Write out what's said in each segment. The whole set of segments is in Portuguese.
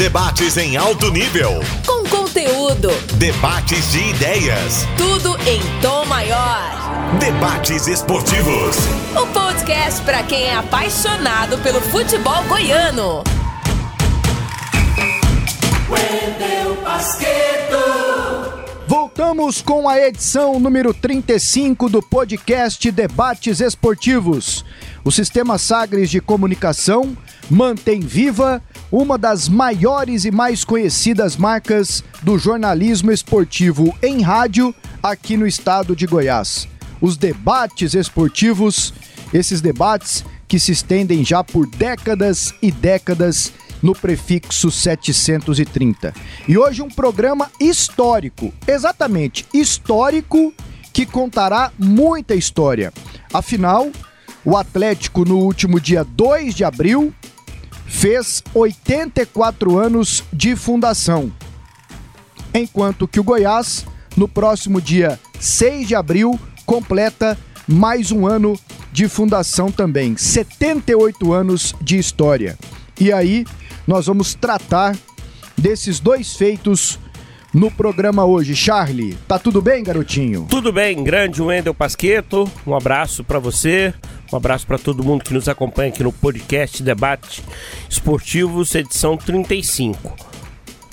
Debates em alto nível. Com conteúdo. Debates de ideias. Tudo em tom maior. Debates esportivos. O podcast para quem é apaixonado pelo futebol goiano. Wendel Basqueto. Voltamos com a edição número 35 do podcast Debates Esportivos. O Sistema Sagres de Comunicação mantém viva uma das maiores e mais conhecidas marcas do jornalismo esportivo em rádio aqui no estado de Goiás. Os debates esportivos, esses debates que se estendem já por décadas e décadas no prefixo 730. E hoje um programa histórico, exatamente histórico, que contará muita história. Afinal, o Atlético, no último dia 2 de abril, fez 84 anos de fundação. Enquanto que o Goiás, no próximo dia 6 de abril, completa mais um ano de fundação também. 78 anos de história. E aí, nós vamos tratar desses dois feitos no programa hoje. Charlie, tá tudo bem, garotinho? Tudo bem, grande Wendel Pasqueto. Um abraço para você, um abraço para todo mundo que nos acompanha aqui no podcast Debate Esportivos, edição 35.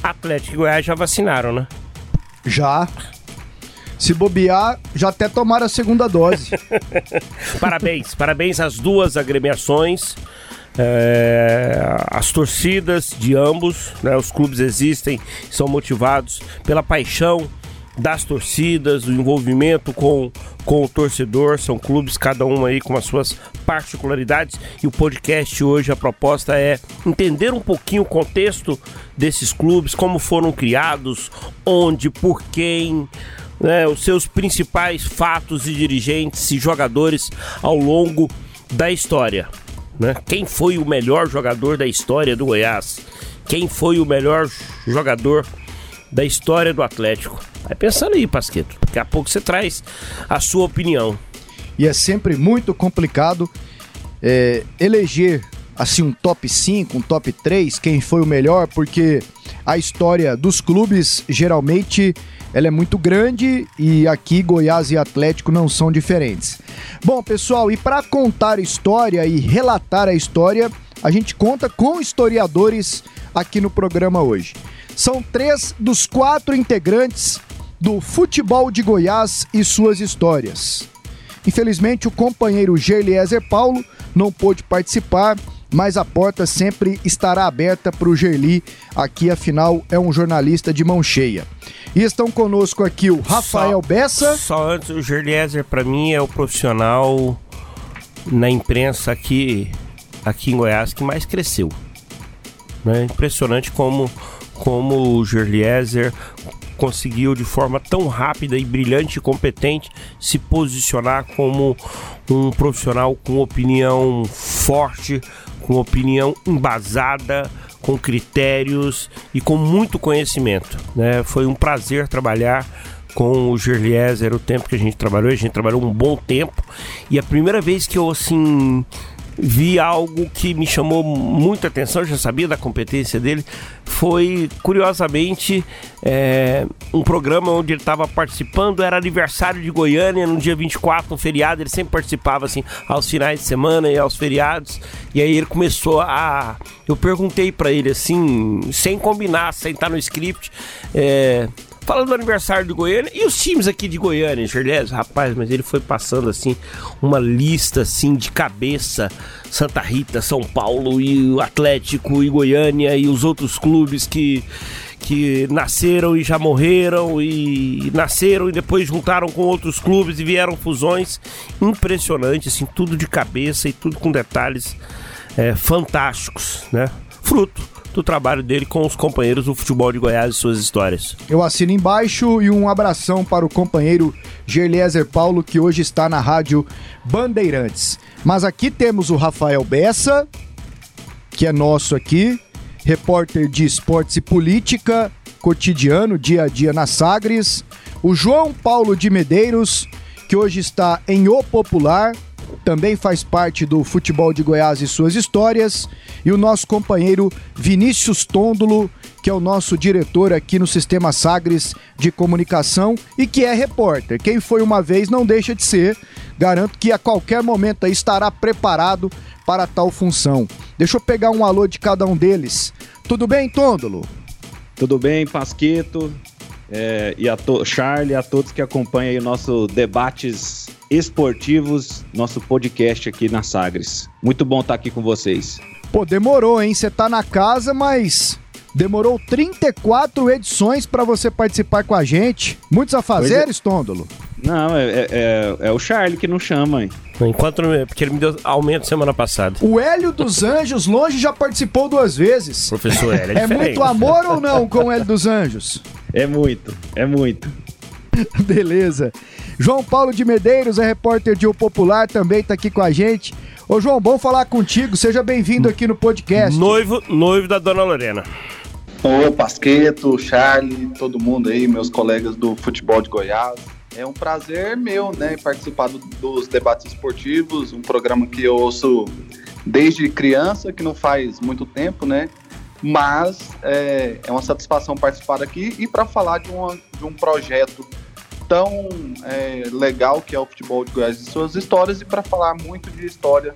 Atlético e Goiás já vacinaram, né? Já. Se bobear, já até tomaram a segunda dose. parabéns, parabéns às duas agremiações. É, as torcidas de ambos, né, os clubes existem, são motivados pela paixão das torcidas, o envolvimento com, com o torcedor, são clubes, cada um aí com as suas particularidades. E o podcast hoje, a proposta é entender um pouquinho o contexto desses clubes, como foram criados, onde, por quem, né, os seus principais fatos e dirigentes e jogadores ao longo da história. Né? Quem foi o melhor jogador da história do Goiás? Quem foi o melhor jogador da história do Atlético? Vai pensando aí, Pasqueto. Daqui a pouco você traz a sua opinião. E é sempre muito complicado é, eleger assim um top 5, um top 3, quem foi o melhor, porque a história dos clubes geralmente ela é muito grande e aqui Goiás e Atlético não são diferentes. Bom, pessoal, e para contar história e relatar a história, a gente conta com historiadores aqui no programa hoje. São três dos quatro integrantes do futebol de Goiás e suas histórias. Infelizmente, o companheiro Gerliezer Paulo não pôde participar mas a porta sempre estará aberta para o Gerli. Aqui, afinal, é um jornalista de mão cheia. E estão conosco aqui o Rafael só, Bessa. Só antes, o Gerliezer, para mim, é o profissional na imprensa aqui, aqui em Goiás que mais cresceu. Né? Impressionante como, como o Gerliezer conseguiu de forma tão rápida e brilhante e competente se posicionar como um profissional com opinião forte, com opinião embasada, com critérios e com muito conhecimento. Né? Foi um prazer trabalhar com o Gerliezer o tempo que a gente trabalhou, a gente trabalhou um bom tempo e a primeira vez que eu assim vi algo que me chamou muita atenção, já sabia da competência dele, foi curiosamente é, um programa onde ele estava participando, era aniversário de Goiânia, no dia 24, no feriado, ele sempre participava assim, aos finais de semana e aos feriados, e aí ele começou a... Eu perguntei para ele assim, sem combinar, sem estar no script, é, Falando do aniversário de Goiânia e os times aqui de Goiânia, Gerlésio, rapaz, mas ele foi passando assim uma lista assim de cabeça, Santa Rita, São Paulo e o Atlético e Goiânia e os outros clubes que que nasceram e já morreram e nasceram e depois juntaram com outros clubes e vieram fusões. Impressionante assim, tudo de cabeça e tudo com detalhes é, fantásticos, né? Fruto do trabalho dele com os companheiros do futebol de Goiás e suas histórias. Eu assino embaixo e um abração para o companheiro Gerliezer Paulo, que hoje está na rádio Bandeirantes. Mas aqui temos o Rafael Bessa, que é nosso aqui, repórter de esportes e política, cotidiano, dia a dia na Sagres. O João Paulo de Medeiros, que hoje está em O Popular, também faz parte do futebol de Goiás e suas histórias, e o nosso companheiro Vinícius Tôndolo, que é o nosso diretor aqui no Sistema Sagres de Comunicação e que é repórter. Quem foi uma vez não deixa de ser. Garanto que a qualquer momento estará preparado para tal função. Deixa eu pegar um alô de cada um deles. Tudo bem, Tôndolo? Tudo bem, Pasqueto? É, e a Charlie, a todos que acompanham aí o nosso debates esportivos, nosso podcast aqui na Sagres. Muito bom estar aqui com vocês. Pô, demorou, hein? Você tá na casa, mas demorou 34 edições para você participar com a gente. Muitos afazeres, é. Tôndolo? Não, é, é, é, é, o Charlie que não chama, hein? Enquanto, porque ele me deu aumento semana passada. O Hélio dos Anjos, longe, já participou duas vezes. Professor Hélio, é, é muito amor ou não com o Hélio dos Anjos? É muito, é muito. Beleza. João Paulo de Medeiros é repórter de O Popular, também tá aqui com a gente. Ô João, bom falar contigo, seja bem-vindo aqui no podcast. Noivo, noivo da Dona Lorena. Ô Pasqueto, Charlie, todo mundo aí, meus colegas do futebol de Goiás. É um prazer meu, né, participar do, dos debates esportivos, um programa que eu ouço desde criança, que não faz muito tempo, né? Mas é, é uma satisfação participar aqui e para falar de, uma, de um projeto tão é, legal que é o futebol de Goiás e suas histórias e para falar muito de história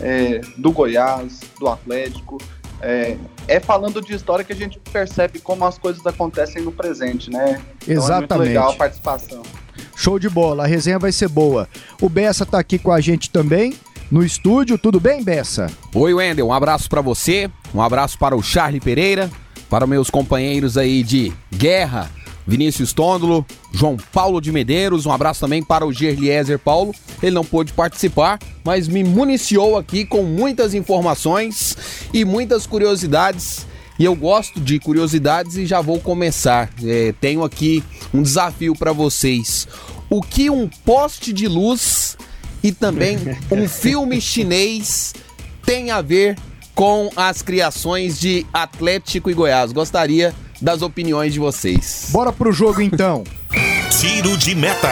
é, do Goiás, do Atlético. É, é, falando de história que a gente percebe como as coisas acontecem no presente, né? Exatamente. Então é legal a participação. Show de bola, a resenha vai ser boa. O Bessa tá aqui com a gente também no estúdio. Tudo bem, Bessa? Oi, Wendel. Um abraço para você, um abraço para o Charlie Pereira, para meus companheiros aí de guerra Vinícius Tôndolo, João Paulo de Medeiros, um abraço também para o Gerliezer Paulo. Ele não pôde participar, mas me municiou aqui com muitas informações e muitas curiosidades. E eu gosto de curiosidades e já vou começar. É, tenho aqui um desafio para vocês. O que um poste de luz e também um filme chinês tem a ver com as criações de Atlético e Goiás? Gostaria das opiniões de vocês. Bora pro jogo então. Tiro de meta.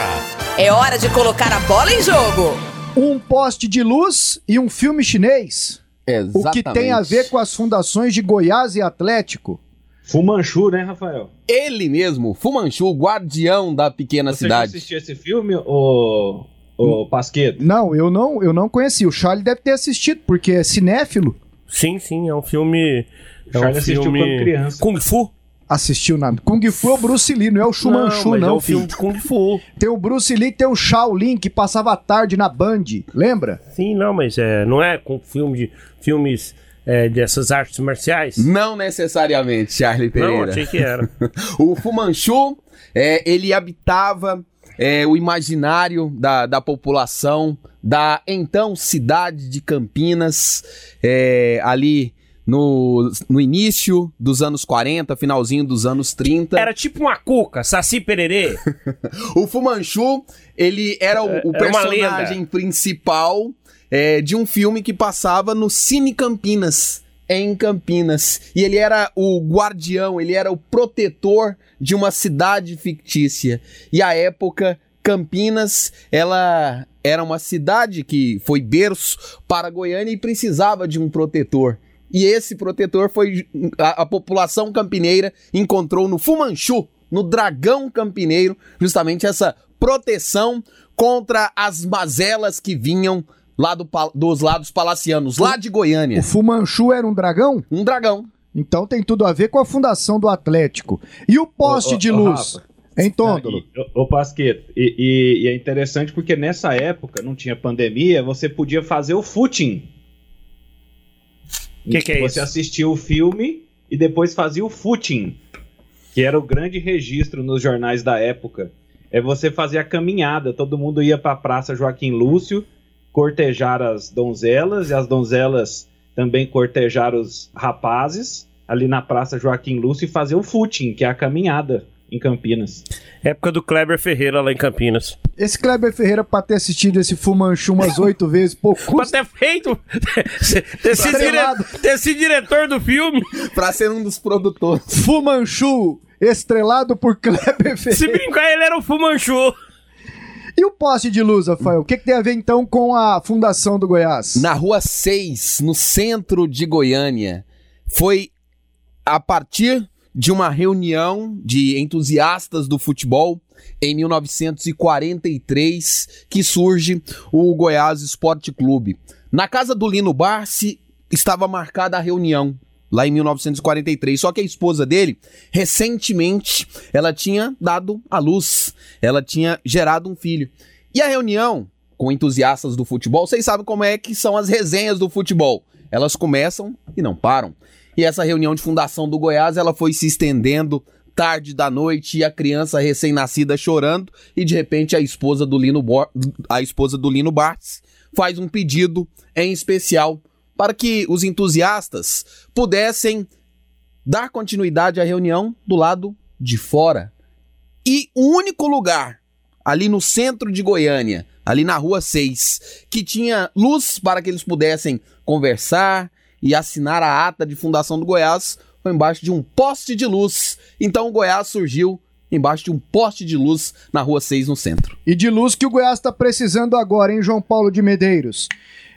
É hora de colocar a bola em jogo. Um poste de luz e um filme chinês. Exatamente. O que tem a ver com as fundações de Goiás e Atlético. Fumanchu, né, Rafael? Ele mesmo, Fumanchu, guardião da pequena Você cidade. Você assistiu esse filme, ô, ô Pasqueto? Não, eu não, eu não conheci. O Charlie deve ter assistido, porque é cinéfilo. Sim, sim, é um filme. É Charlie um assistiu filme... quando criança. Kung Fu? Assistiu na. Kung Fu é o Bruce Lee, não é o Chumanchu, mas não, é um filho. filme de Kung Fu. Tem o Bruce Lee e tem o Shaolin, que passava a tarde na Band, lembra? Sim, não, mas é, não é com filme de filmes é, dessas artes marciais? Não necessariamente, Charlie Pereira. Não, achei que era. o Fumanchu, é, ele habitava é, o imaginário da, da população da então cidade de Campinas, é, ali no, no início dos anos 40, finalzinho dos anos 30. Era tipo uma cuca, Saci Pererê. o Fumanchu, ele era o, o Era personagem principal é, de um filme que passava no Cine Campinas, em Campinas. E ele era o guardião, ele era o protetor de uma cidade fictícia. E à época, Campinas, ela era uma cidade que foi berço para Goiânia e precisava de um protetor. E esse protetor foi a, a população campineira encontrou no Fumanchu, no Dragão Campineiro, justamente essa proteção contra as mazelas que vinham lá do, pa- dos lados palacianos, lá de Goiânia. O Fumanchu era um dragão? Um dragão. Então tem tudo a ver com a fundação do Atlético. E o poste Ô, de ô, luz? Rafa. Em Tôndolo? Ô, Pasqueto, e, e- e é interessante porque nessa época não tinha pandemia, você podia fazer o footing. Que que é você isso? assistia o filme e depois fazia o footing, que era o grande registro nos jornais da época. É você fazer a caminhada, todo mundo ia para a Praça Joaquim Lúcio cortejar as donzelas e as donzelas também cortejar os rapazes ali na Praça Joaquim Lúcio e fazer o footing, que é a caminhada em Campinas. Época do Kleber Ferreira lá em Campinas. Esse Kleber Ferreira, pra ter assistido esse Fumanchu umas oito vezes, pô, Pra custa. ter feito. ter, sido Estrelado. dire... ter sido diretor do filme. Pra ser um dos produtores. Fumanchu, estrelado por Kleber Se Ferreira. brincar, ele era o Fumanchu. E o poste de luz, Rafael? O que, que tem a ver então com a fundação do Goiás? Na rua 6, no centro de Goiânia. Foi a partir de uma reunião de entusiastas do futebol em 1943 que surge o Goiás Esporte Clube. Na casa do Lino Barsi estava marcada a reunião lá em 1943. Só que a esposa dele, recentemente, ela tinha dado à luz, ela tinha gerado um filho. E a reunião com entusiastas do futebol, vocês sabem como é que são as resenhas do futebol. Elas começam e não param. E essa reunião de fundação do Goiás, ela foi se estendendo tarde da noite e a criança recém-nascida chorando e de repente a esposa do Lino Bo a esposa do Lino Bartz faz um pedido em especial para que os entusiastas pudessem dar continuidade à reunião do lado de fora. E o único lugar ali no centro de Goiânia, ali na rua 6, que tinha luz para que eles pudessem conversar e assinar a ata de fundação do Goiás, foi embaixo de um poste de luz. Então o Goiás surgiu embaixo de um poste de luz na rua 6 no centro. E de luz que o Goiás está precisando agora, hein, João Paulo de Medeiros?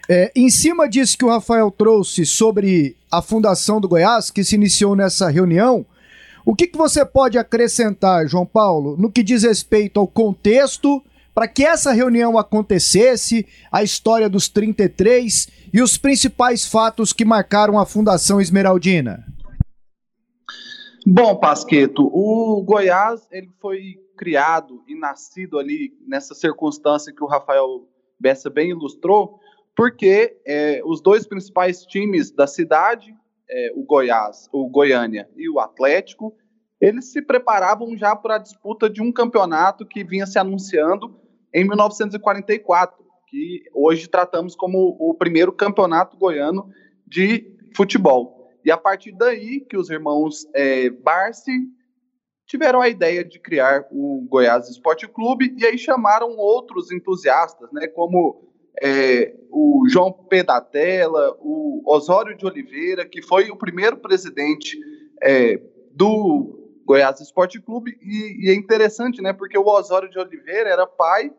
É, em cima disso que o Rafael trouxe sobre a fundação do Goiás, que se iniciou nessa reunião, o que, que você pode acrescentar, João Paulo, no que diz respeito ao contexto para que essa reunião acontecesse, a história dos 33 e os principais fatos que marcaram a Fundação Esmeraldina? Bom, Pasqueto, o Goiás ele foi criado e nascido ali nessa circunstância que o Rafael Bessa bem ilustrou, porque é, os dois principais times da cidade, é, o Goiás, o Goiânia e o Atlético, eles se preparavam já para a disputa de um campeonato que vinha se anunciando em 1944, que hoje tratamos como o primeiro campeonato goiano de futebol. E a partir daí que os irmãos é, Barsi tiveram a ideia de criar o Goiás Esporte Clube e aí chamaram outros entusiastas, né, como é, o João Pedatella, o Osório de Oliveira, que foi o primeiro presidente é, do Goiás Esporte Clube, e, e, é interessante, né, porque o Osório de Oliveira era pai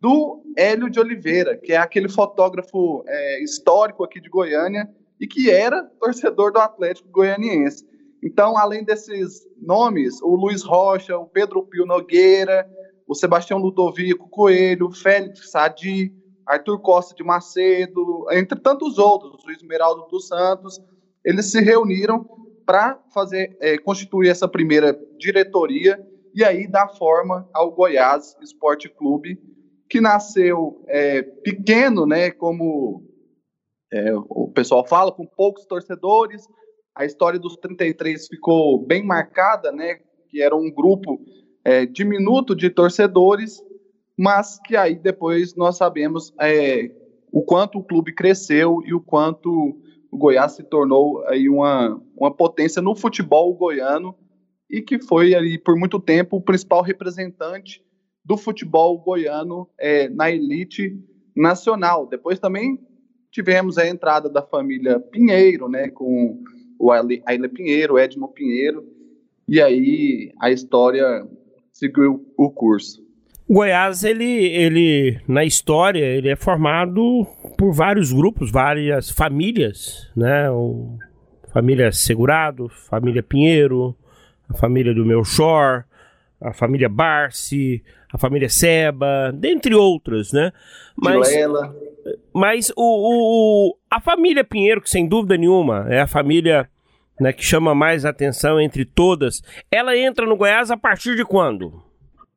do Hélio de Oliveira, que é aquele fotógrafo é, histórico aqui de Goiânia e que era torcedor do Atlético Goianiense. Então, além desses nomes, o Luiz Rocha, o Pedro Pio Nogueira, o Sebastião Ludovico Coelho, Félix Sadi, Arthur Costa de Macedo, entre tantos outros, o Esmeraldo dos Santos, eles se reuniram para fazer é, constituir essa primeira diretoria e aí dar forma ao Goiás Esporte Clube, que nasceu é, pequeno, né, como é, o pessoal fala, com poucos torcedores. A história dos 33 ficou bem marcada, né, que era um grupo é, diminuto de torcedores mas que aí depois nós sabemos é, o quanto o clube cresceu e o quanto o Goiás se tornou aí uma, uma potência no futebol goiano e que foi ali por muito tempo o principal representante do futebol goiano é, na elite nacional. Depois também tivemos a entrada da família Pinheiro, né, com o Aile Pinheiro, Edmo Pinheiro, e aí a história seguiu o curso. O Goiás, ele, ele, na história, ele é formado por vários grupos, várias famílias, né? O, família Segurado, família Pinheiro, a família do Melchor, a família Barsi, a família Seba, dentre outras, né? Mas, mas o, o, a família Pinheiro, que sem dúvida nenhuma é a família né, que chama mais atenção entre todas, ela entra no Goiás a partir de quando?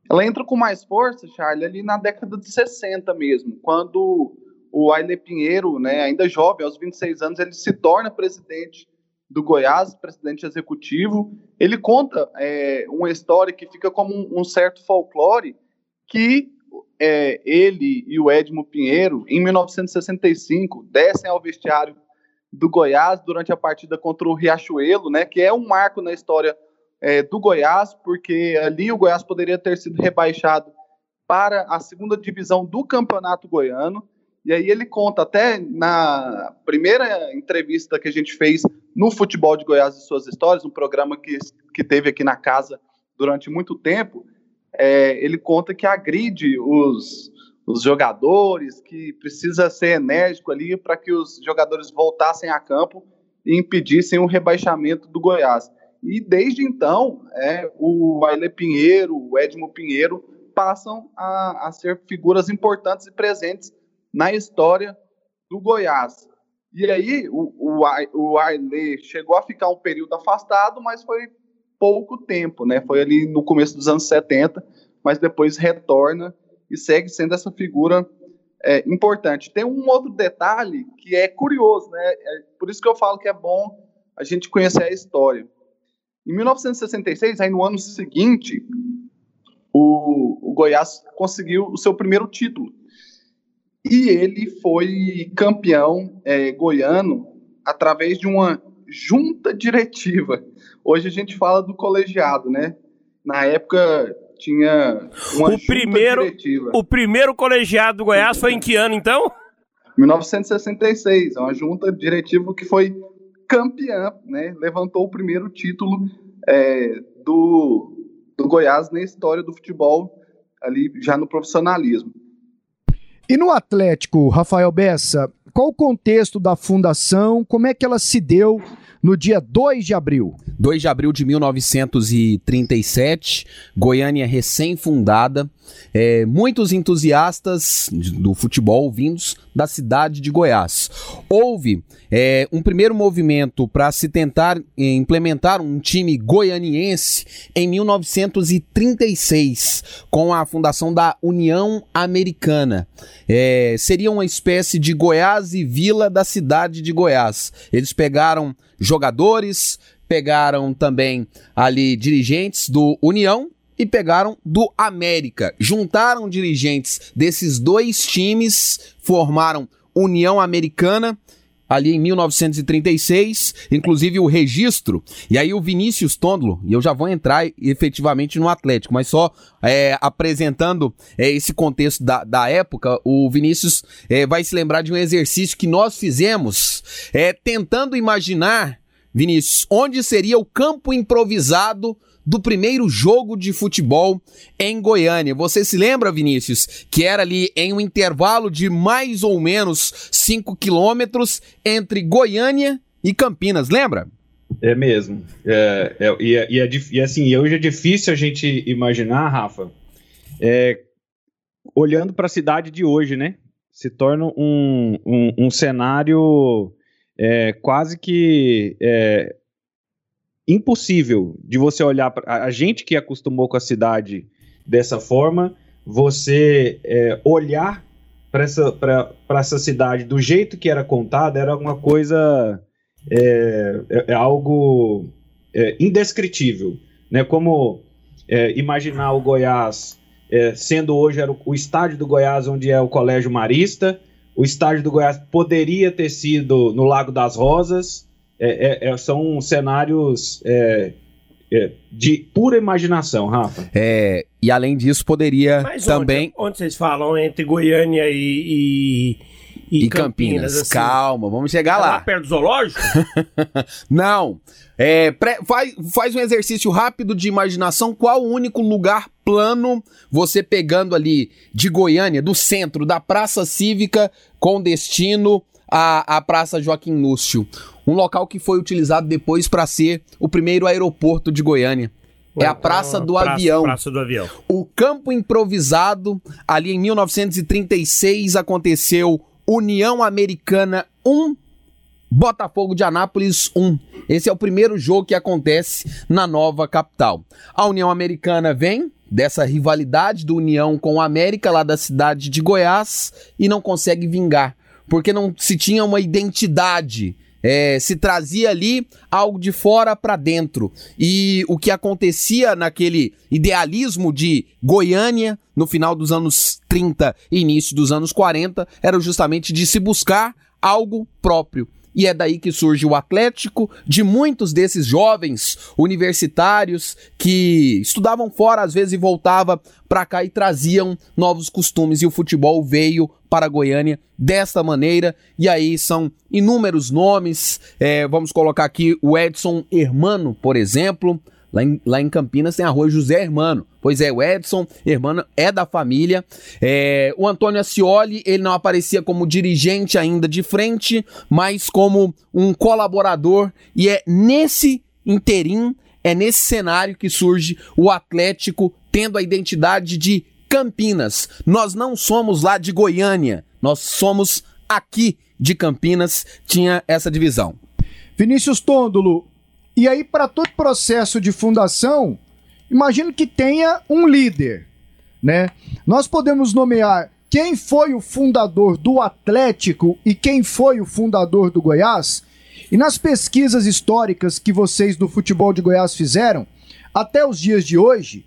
Ela entra com mais força, Charlie, ali na década de 60 mesmo, quando o Aile Pinheiro, né, ainda jovem, aos 26 anos, ele se torna presidente do Goiás, presidente executivo. Ele conta é, uma história que fica como um, um certo folclore que é, ele e o Edmo Pinheiro, em 1965, descem ao vestiário do Goiás durante a partida contra o Riachuelo, né, que é um marco na história é, do Goiás, porque ali o Goiás poderia ter sido rebaixado para a segunda divisão do Campeonato Goiano. E aí ele conta até na primeira entrevista que a gente fez no Futebol de Goiás e Suas Histórias, um programa que, que teve aqui na casa durante muito tempo, é, ele conta que agride os, os jogadores, que precisa ser enérgico ali para que os jogadores voltassem a campo e impedissem o rebaixamento do Goiás. E desde então, é, o Aile Pinheiro, o Edmo Pinheiro, passam a, a ser figuras importantes e presentes na história do Goiás. E aí, o, o, chegou a ficar um período afastado, mas foi pouco tempo, né? Foi ali no começo dos anos 70, mas depois retorna e segue sendo essa figura é, importante. Tem um outro detalhe que é curioso, né? É por isso que eu falo que é bom a gente conhecer a história. Em 1966, aí no ano seguinte, o, o Goiás conseguiu o seu primeiro título. E ele foi campeão é, goiano através de uma junta diretiva. Hoje a gente fala do colegiado, né? Na época tinha uma o primeiro, diretiva. O primeiro colegiado do Goiás foi em que ano, então? 1966, é uma junta diretiva que foi campeã, né? Levantou o primeiro título é, do, do Goiás na história do futebol, ali já no profissionalismo. E no Atlético, Rafael Bessa, qual o contexto da fundação? Como é que ela se deu no dia 2 de abril? 2 de abril de 1937, Goiânia recém-fundada, é, muitos entusiastas do futebol vindos da cidade de Goiás. Houve é, um primeiro movimento para se tentar é, implementar um time goianiense em 1936, com a fundação da União Americana. É, seria uma espécie de Goiás e Vila da cidade de Goiás. Eles pegaram jogadores, pegaram também ali dirigentes do União e pegaram do América. Juntaram dirigentes desses dois times, formaram União Americana ali em 1936, inclusive o registro, e aí o Vinícius Tondlo, e eu já vou entrar efetivamente no Atlético, mas só é, apresentando é, esse contexto da, da época, o Vinícius é, vai se lembrar de um exercício que nós fizemos, é, tentando imaginar, Vinícius, onde seria o campo improvisado do primeiro jogo de futebol em Goiânia. Você se lembra, Vinícius, que era ali em um intervalo de mais ou menos 5 quilômetros entre Goiânia e Campinas, lembra? É mesmo. É, é, e, é, e, é, e assim, hoje é difícil a gente imaginar, Rafa, é, olhando para a cidade de hoje, né? Se torna um, um, um cenário é, quase que é, impossível de você olhar para a gente que acostumou com a cidade dessa forma, você é, olhar para essa, essa cidade do jeito que era contada era uma coisa é, é, é algo é, indescritível, né? Como é, imaginar o Goiás é, sendo hoje era o, o estádio do Goiás onde é o Colégio Marista, o estádio do Goiás poderia ter sido no Lago das Rosas, é, é, é, são cenários é, é, de pura imaginação, Rafa. É, e além disso, poderia Mas também. Onde, onde, vocês falam entre Goiânia e, e, e Campinas? Campinas assim. Calma, vamos chegar lá. lá perto do zoológico? Não. É, pré, faz, faz um exercício rápido de imaginação. Qual o único lugar plano você pegando ali de Goiânia, do centro, da Praça Cívica, com destino à, à Praça Joaquim Lúcio? Um local que foi utilizado depois para ser o primeiro aeroporto de Goiânia. É a Praça do praça, Avião. Praça do Avião. O campo improvisado, ali em 1936, aconteceu União Americana 1, Botafogo de Anápolis 1. Esse é o primeiro jogo que acontece na nova capital. A União Americana vem dessa rivalidade do União com o América, lá da cidade de Goiás, e não consegue vingar, porque não se tinha uma identidade é, se trazia ali algo de fora para dentro. E o que acontecia naquele idealismo de Goiânia, no final dos anos 30 e início dos anos 40, era justamente de se buscar algo próprio. E é daí que surge o Atlético, de muitos desses jovens universitários que estudavam fora às vezes e voltava para cá e traziam novos costumes. E o futebol veio para Goiânia desta maneira. E aí são inúmeros nomes, é, vamos colocar aqui o Edson Hermano, por exemplo, Lá em, lá em Campinas tem a rua José Hermano. Pois é, o Edson Hermano é da família. É, o Antônio Ascioli, ele não aparecia como dirigente ainda de frente, mas como um colaborador. E é nesse interim É nesse cenário que surge o Atlético tendo a identidade de Campinas. Nós não somos lá de Goiânia, nós somos aqui de Campinas, tinha essa divisão. Vinícius Tôndolo, e aí para todo processo de fundação, imagino que tenha um líder, né? Nós podemos nomear quem foi o fundador do Atlético e quem foi o fundador do Goiás? E nas pesquisas históricas que vocês do futebol de Goiás fizeram, até os dias de hoje,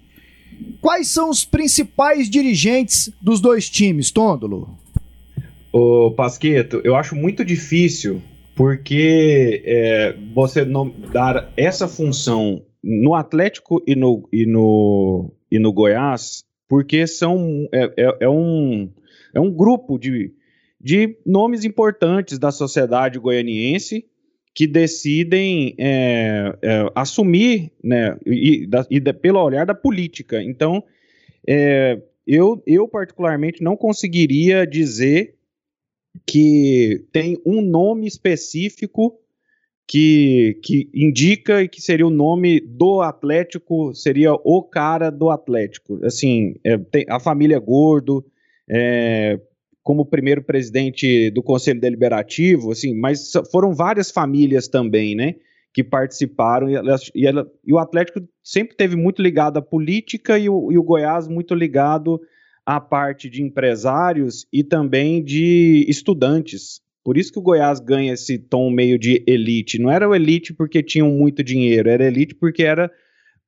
quais são os principais dirigentes dos dois times, Tôndolo? Ô, Pasqueto, eu acho muito difícil porque é, você não dar essa função no Atlético e no, e no, e no Goiás, porque são é, é, é um, é um grupo de, de nomes importantes da sociedade goianiense que decidem é, é, assumir, né, e, da, e da, pelo olhar da política. Então, é, eu, eu particularmente não conseguiria dizer que tem um nome específico que, que indica que seria o nome do Atlético, seria o cara do Atlético. Assim, é, tem, a família Gordo, é, como primeiro presidente do Conselho Deliberativo, assim, mas foram várias famílias também, né, que participaram e, ela, e, ela, e o Atlético sempre teve muito ligado à política e o, e o Goiás muito ligado à parte de empresários e também de estudantes. Por isso que o Goiás ganha esse tom meio de elite. Não era o elite porque tinham muito dinheiro, era elite porque era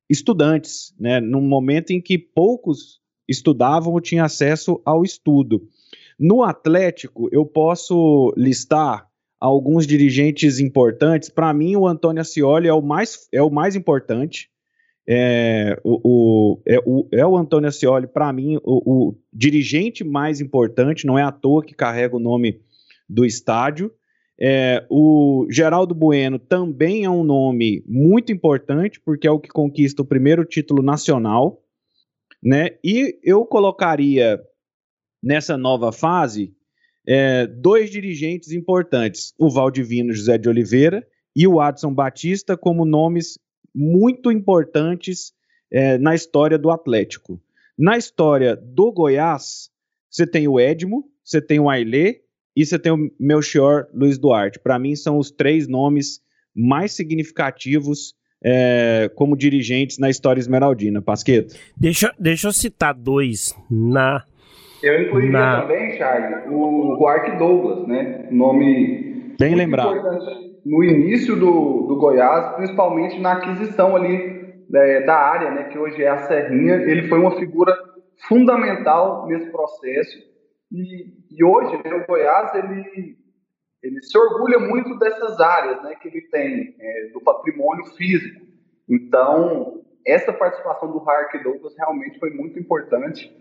estudantes, né? Num momento em que poucos estudavam ou tinham acesso ao estudo. No Atlético, eu posso listar alguns dirigentes importantes. Para mim, o Antônio Ascioli é o mais, é o mais importante. É o, o, é, o, é o Antônio Ascioli, para mim, o, o, dirigente mais importante, não é à toa que carrega o nome do estádio. É, o Geraldo Bueno também é um nome muito importante, porque é o que conquista o primeiro título nacional. Né? E eu colocaria nessa nova fase é, dois dirigentes importantes, o Valdivino José de Oliveira e o Adson Batista, como nomes muito importantes é, na história do Atlético. Na história do Goiás, você tem o Edmo, você tem o Ailê e você tem o Melchior Luiz Duarte. Para mim, são os três nomes mais significativos é, como dirigentes na história esmeraldina. Pasqueto? Deixa, deixa eu citar dois na eu incluiria Na... também, Charlie, o Duarte Douglas, né? Nome bem lembrado. No início do, do Goiás, principalmente na aquisição ali é, da área, né? Que hoje é a Serrinha. Ele foi uma figura fundamental nesse processo. E, e hoje, né, o Goiás, ele, ele se orgulha muito dessas áreas, né? Que ele tem, é, do patrimônio físico. Então, essa participação do Hark Douglas realmente foi muito importante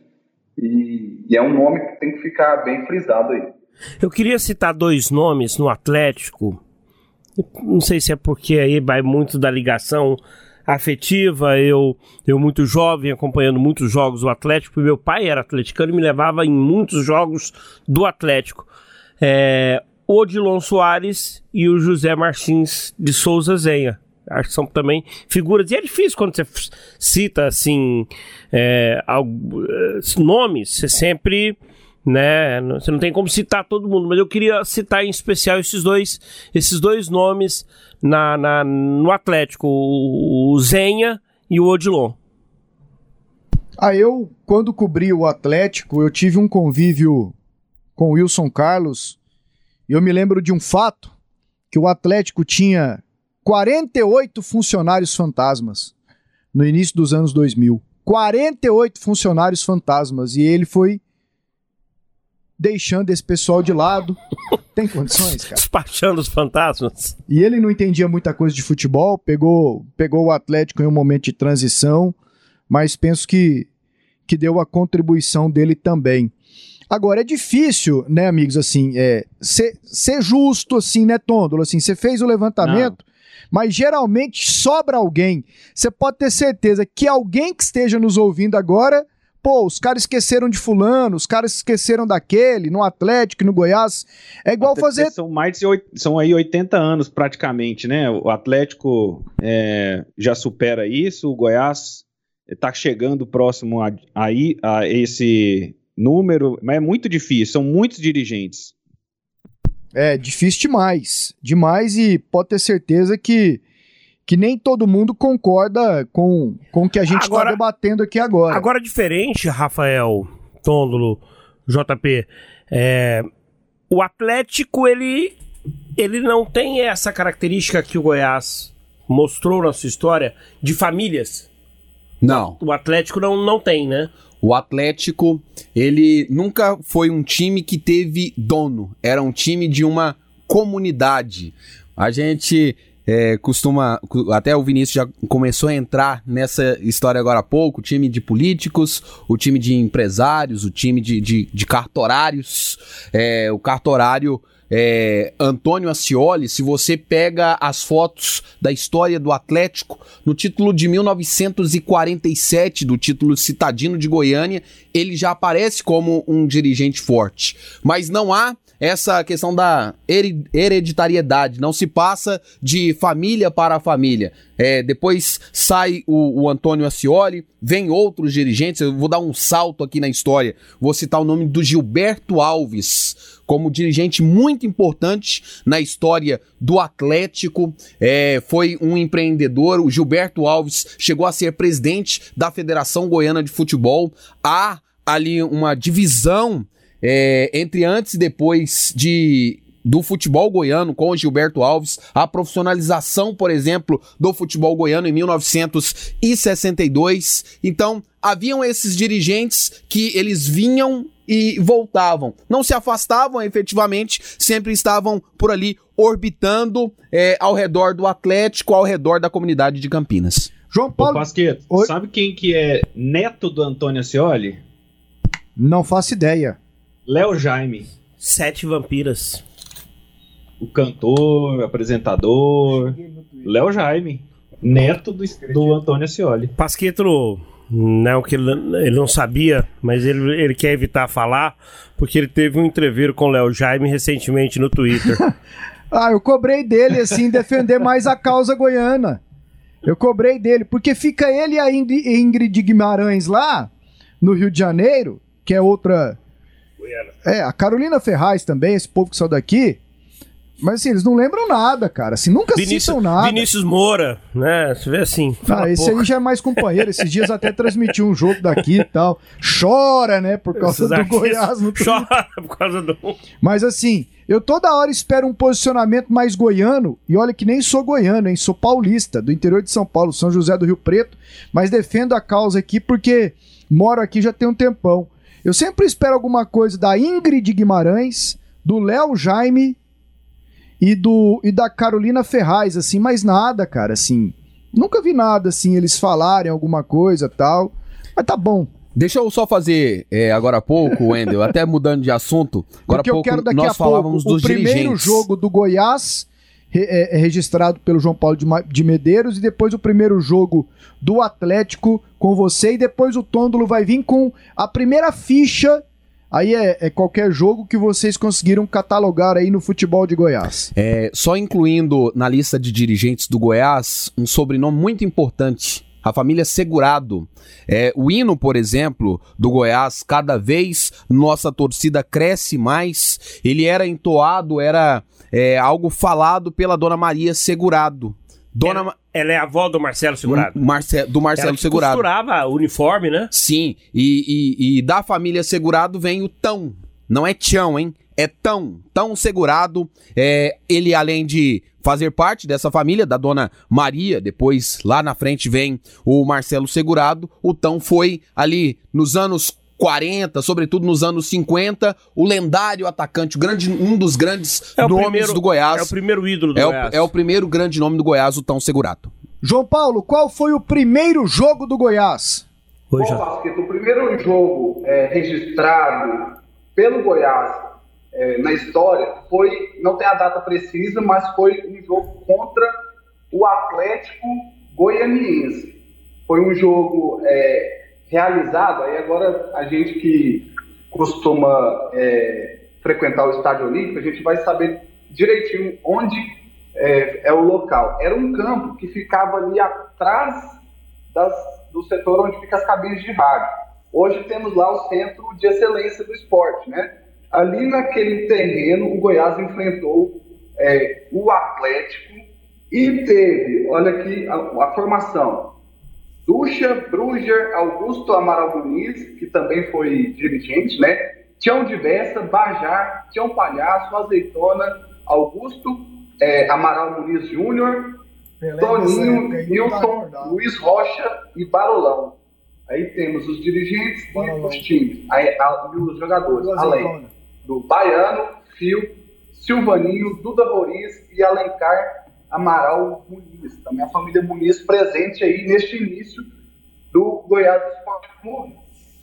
e, e, é um nome que tem que ficar bem frisado aí. Eu queria citar dois nomes no Atlético. Não sei se é porque aí vai muito da ligação afetiva. Eu, eu muito jovem, acompanhando muitos jogos do Atlético. Meu pai era atleticano e me levava em muitos jogos do Atlético. É, Odilon Soares e o José Martins de Souza Zenha. Acho que são também figuras. E é difícil quando você cita, assim, é, é, nomes, você sempre. Né? Você não tem como citar todo mundo, mas eu queria citar em especial esses dois, esses dois nomes na, na no Atlético, o, Zenha e o Odilon. Ah, eu, quando cobri o Atlético, eu tive um convívio com o Wilson Carlos e eu me lembro de um fato que o Atlético tinha 48 funcionários fantasmas no início dos anos 2000. 48 funcionários fantasmas. E ele foi deixando esse pessoal de lado. Tem condições, cara? Despachando os fantasmas. E ele não entendia muita coisa de futebol, pegou, pegou o Atlético em um momento de transição, mas penso que, que deu a contribuição dele também. Agora, é difícil, né, amigos, assim, é, ser, ser justo, assim, né, Tôndolo? Assim, você fez o levantamento, não mas geralmente sobra alguém. Você pode ter certeza que alguém que esteja nos ouvindo agora pô, os caras esqueceram de fulano, os caras esqueceram daquele, no Atlético, no Goiás. É igual fazer. São mais de oit- são aí 80 anos praticamente, né? O Atlético é, já supera isso, o Goiás está chegando próximo a, aí a esse número, mas é muito difícil, são muitos dirigentes. É difícil demais. Demais e pode ter certeza que, que nem todo mundo concorda com, com o que a gente está debatendo aqui agora. Agora, diferente, Rafael, Tôndolo, JP, é, o Atlético, ele, ele não tem essa característica que o Goiás mostrou na sua história de famílias. Não. O Atlético não, não tem, né? O Atlético, ele nunca foi um time que teve dono. Era um time de uma comunidade. A gente é, costuma. Até o Vinícius já começou a entrar nessa história agora há pouco: o time de políticos, o time de empresários, o time de, de, de cartorários. É, o cartorário. é, Antônio Ascioli, se você pega as fotos da história do Atlético, no título de 1947, do título citadino de Goiânia, ele já aparece como um dirigente forte. Mas não há essa questão da hereditariedade, não se passa de família para família. É, depois sai o, o Antônio Ascioli, vem outros dirigentes, eu vou dar um salto aqui na história, vou citar o nome do Gilberto Alves, como dirigente muito importante na história do Atlético, é, foi um empreendedor, o Gilberto Alves chegou a ser presidente da Federação Goiana de Futebol, há ali uma divisão é, entre antes e depois de do futebol goiano com o Gilberto Alves, a profissionalização, por exemplo, do futebol goiano em 1962. Então, haviam esses dirigentes que eles vinham e voltavam. Não se afastavam efetivamente, sempre estavam por ali orbitando é, ao redor do Atlético, ao redor da comunidade de Campinas. João Ô, Paulo, Pasqueto, Oi? sabe quem que é neto do Antônio Ascioli? não faço ideia. Léo Jaime, Sete vampiras. o cantor, apresentador. Léo Jaime, neto do, do Antônio Ascioli. Pasquetro, não que ele, ele não sabia, mas ele, ele quer evitar falar, porque ele teve um entreveiro com o Léo Jaime recentemente no Twitter. Ah, eu cobrei dele, assim, defender mais a causa goiana. Eu cobrei dele, porque fica ele e a Ingrid Ingrid Guimarães lá, no Rio de Janeiro, que é outra. É, a Carolina Ferraz também, esse povo que saiu daqui. Mas assim, eles não lembram nada, cara. Assim, nunca Vinícius, citam nada. Vinícius Moura, né? Você vê assim. Ah, esse pouco. aí já é mais companheiro. Esses dias até transmitiu um jogo daqui e tal. Chora, né? Por causa Esses do Goiás no Chora por causa do. Mas assim, eu toda hora espero um posicionamento mais goiano, e olha que nem sou goiano, hein? Sou paulista, do interior de São Paulo, São José do Rio Preto, mas defendo a causa aqui porque moro aqui já tem um tempão. Eu sempre espero alguma coisa da Ingrid Guimarães, do Léo Jaime e do e da Carolina Ferraz, assim, mas nada, cara, assim. Nunca vi nada assim, eles falarem alguma coisa tal. Mas tá bom. Deixa eu só fazer é, agora há pouco, Wendel, até mudando de assunto. Agora Porque há eu pouco quero daqui nós a pouco falávamos o dos primeiro dirigentes. jogo do Goiás é, é registrado pelo João Paulo de, de Medeiros e depois o primeiro jogo do Atlético com você e depois o Tôndolo vai vir com a primeira ficha. Aí é, é qualquer jogo que vocês conseguiram catalogar aí no futebol de Goiás. É, só incluindo na lista de dirigentes do Goiás um sobrenome muito importante. A família Segurado. É, o hino, por exemplo, do Goiás, cada vez nossa torcida cresce mais. Ele era entoado, era é, algo falado pela Dona Maria Segurado. Dona Ma- Ela é a avó do Marcelo Segurado. Marce- do Marcelo Ela que Segurado. costurava o uniforme, né? Sim, e, e- e da família Segurado vem o Tão. Não é Tião, hein? É Tão. Tão Segurado. É, ele, além de fazer parte dessa família, da dona Maria, depois lá na frente vem o Marcelo Segurado. O Tão foi ali nos anos 40, sobretudo nos anos 50, o lendário atacante, o grande, um dos grandes É o nomes primeiro- do Goiás. É o primeiro ídolo do É o, Goiás. é o primeiro grande nome do Goiás, o Tão Segurado. João Paulo, qual foi o primeiro jogo do Goiás? Oi, Bom, o primeiro jogo é, registrado pelo Goiás é, na história foi, não tem a data precisa, mas foi um jogo contra o Atlético Goianiense. Foi um jogo é, realizado, aí agora a gente que costuma é, frequentar o Estádio Olímpico, a gente vai saber direitinho onde é, é, o local. Era um campo que ficava ali atrás das, do setor onde ficam as cabines de rádio. Hoje temos lá o Centro de Excelência do Esporte, né? Ali naquele terreno, o Goiás enfrentou é, o Atlético e teve, olha aqui a, a formação, Ducha, Bruger, Augusto Amaral Muniz, que também foi dirigente, né? Tião Diversa, Bajar, Tião Palhaço, Azeitona, Augusto é, Amaral Muniz Júnior, Toninho, Newton, Luiz Rocha e Barolão. Aí temos os dirigentes Barolão. e os times, aí, a, e os jogadores, além do Baiano, Fio, Silvaninho, Duda Roriz e Alencar Amaral Muniz. Também a família Muniz presente aí neste início do Goiás Esporte Clube.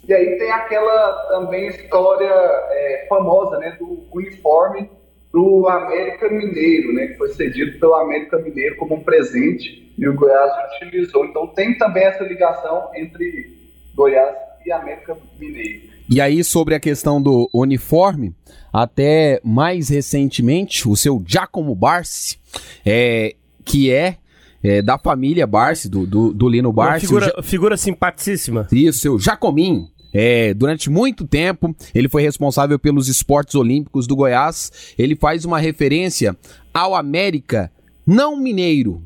E aí tem aquela também história é, famosa né, do uniforme do América Mineiro, né, que foi cedido pelo América Mineiro como um presente e o Goiás utilizou. Então tem também essa ligação entre Goiás e América Mineiro. E aí, sobre a questão do uniforme, até mais recentemente, o seu Giacomo Barsi, é, que é, é da família Barsi, do, do, do Lino Barsi. Figura, figura simpaticíssima. Isso, seu Jacominho. É, durante muito tempo, ele foi responsável pelos esportes olímpicos do Goiás. Ele faz uma referência ao América, não mineiro,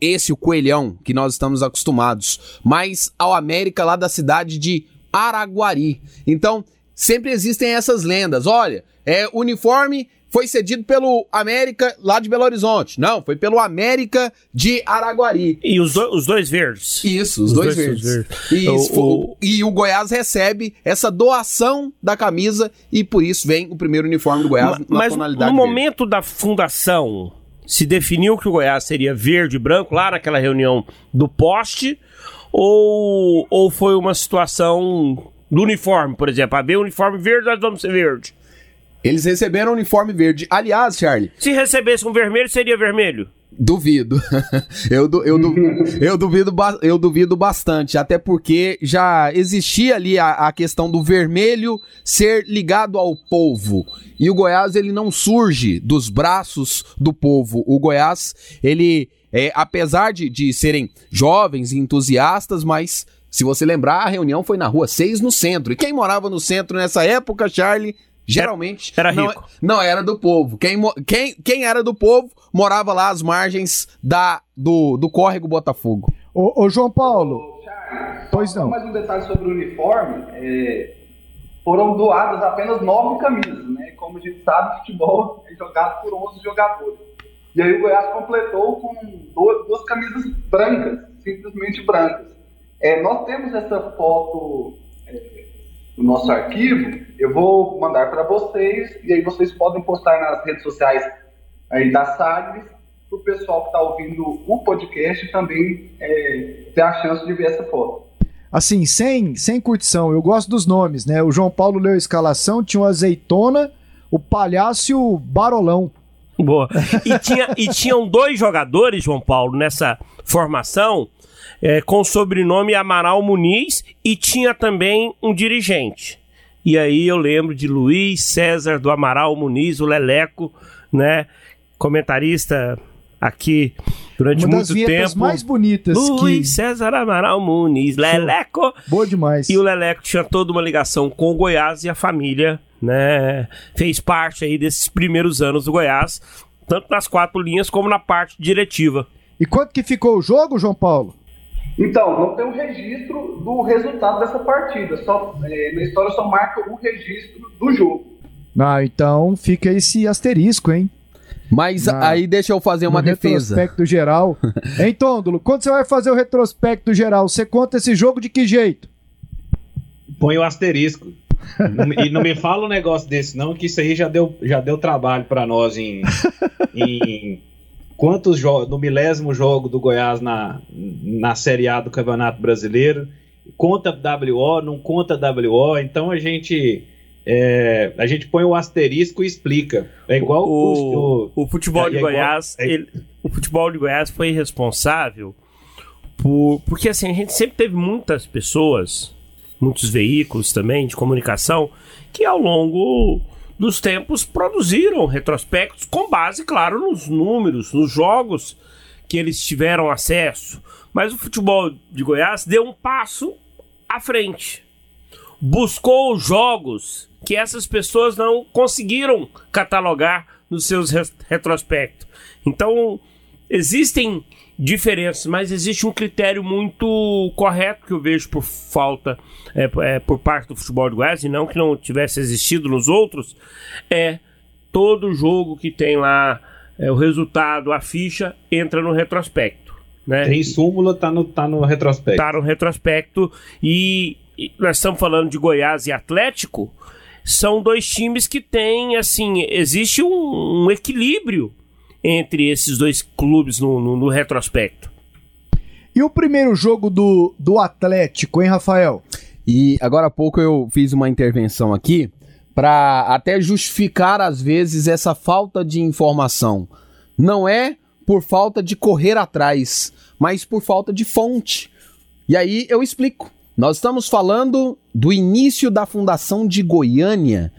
esse o coelhão que nós estamos acostumados, mas ao América lá da cidade de Araguari. Então, sempre existem essas lendas. Olha, é uniforme foi cedido pelo América lá de Belo Horizonte. Não, foi pelo América de Araguari. E os, do, os dois verdes. Isso, os, os dois, dois, verdes. verdes. E, o, o... e, o, Goiás recebe essa doação da camisa e por isso vem o primeiro uniforme do Goiás mas, na mas tonalidade no verde. momento da fundação, se definiu que o Goiás seria verde e branco lá naquela reunião do poste ou, ou foi uma situação do uniforme, por exemplo? Ah, veio uniforme verde, nós vamos ser verde. Eles receberam o uniforme verde. Aliás, Charlie. Se recebesse um vermelho, seria vermelho? Duvido. eu, eu, eu, duvido, eu duvido bastante. Até porque já existia ali a, a questão do vermelho ser ligado ao povo. E o Goiás, ele não surge dos braços do povo. O Goiás, ele, é, apesar de, de serem jovens e entusiastas, mas se você lembrar, a reunião foi na rua 6 no centro. E quem morava no centro nessa época, Charlie? Geralmente. Era rico. Não, não, era do povo. Quem, quem, quem era do povo morava lá às margens da, do, do córrego Botafogo. Ô, ô João Paulo. pois não. Mais um detalhe sobre o uniforme. É, foram doadas apenas nove camisas, né? Como a gente sabe, futebol é jogado por 11 jogadores. E aí o Goiás completou com duas, duas camisas brancas, simplesmente brancas. É, nós temos essa foto é, no nosso arquivo, eu vou mandar para vocês e aí vocês podem postar nas redes sociais aí da Sagres para o pessoal que está ouvindo o podcast também é, ter a chance de ver essa foto. Assim, sem, sem curtição, eu gosto dos nomes, né? O João Paulo leu a escalação, tinha o Azeitona, o Palhaço e o Barolão. Boa. E, tinha, e tinham dois jogadores, João Paulo, nessa formação é, com o sobrenome Amaral Muniz e tinha também um dirigente. E aí eu lembro de Luiz César do Amaral Muniz, o Leleco, né? Comentarista aqui durante Uma muito tempo. mais bonitas. Luiz que... César Amaral Muniz, Leleco. Boa demais. E o Leleco tinha toda uma ligação com o Goiás e a família, né? Fez parte aí desses primeiros anos do Goiás, tanto nas quatro linhas como na parte diretiva. E quanto que ficou o jogo, João Paulo? Então, não tem um registro do resultado dessa partida. Só, é, na história só marca o registro do jogo. Ah, então fica esse asterisco, hein? Mas Na, aí deixa eu fazer uma defesa. Retrospecto geral. hein, Tôndolo? Quando você vai fazer o retrospecto geral, você conta esse jogo de que jeito? Põe o asterisco. E não me fala um negócio desse, não, que isso aí já deu, já deu trabalho para nós em, em quantos jogos, no milésimo jogo do Goiás na, na Série A do Campeonato Brasileiro, conta WO, não conta WO, então a gente é, a gente põe o asterisco e explica. É igual o, o, o, o futebol é, de é Goiás, igual, é ele, o futebol de Goiás foi responsável por porque assim a gente sempre teve muitas pessoas muitos veículos também de comunicação, que ao longo dos tempos produziram retrospectos com base, claro, nos números, nos jogos que eles tiveram acesso. Mas o futebol de Goiás deu um passo à frente. Buscou jogos que essas pessoas não conseguiram catalogar nos seus retrospectos. Então, existem diferenças, mas existe um critério muito correto que eu vejo por falta, é, é, por parte do futebol de Goiás, e não que não tivesse existido nos outros, é todo jogo que tem lá é, o resultado, a ficha, entra no retrospecto. Né? Tem súmula, tá no, tá no retrospecto. Tá no retrospecto e, e nós estamos falando de Goiás e Atlético, são dois times que têm, assim, existe um, um equilíbrio entre esses dois clubes no, no, no, retrospecto. E o primeiro jogo do, do Atlético, hein, Rafael? E agora há pouco eu fiz uma intervenção aqui para até justificar, às vezes, essa falta de informação. Não é por falta de correr atrás, mas por falta de fonte. E aí eu explico. Nós estamos falando do início da fundação de Goiânia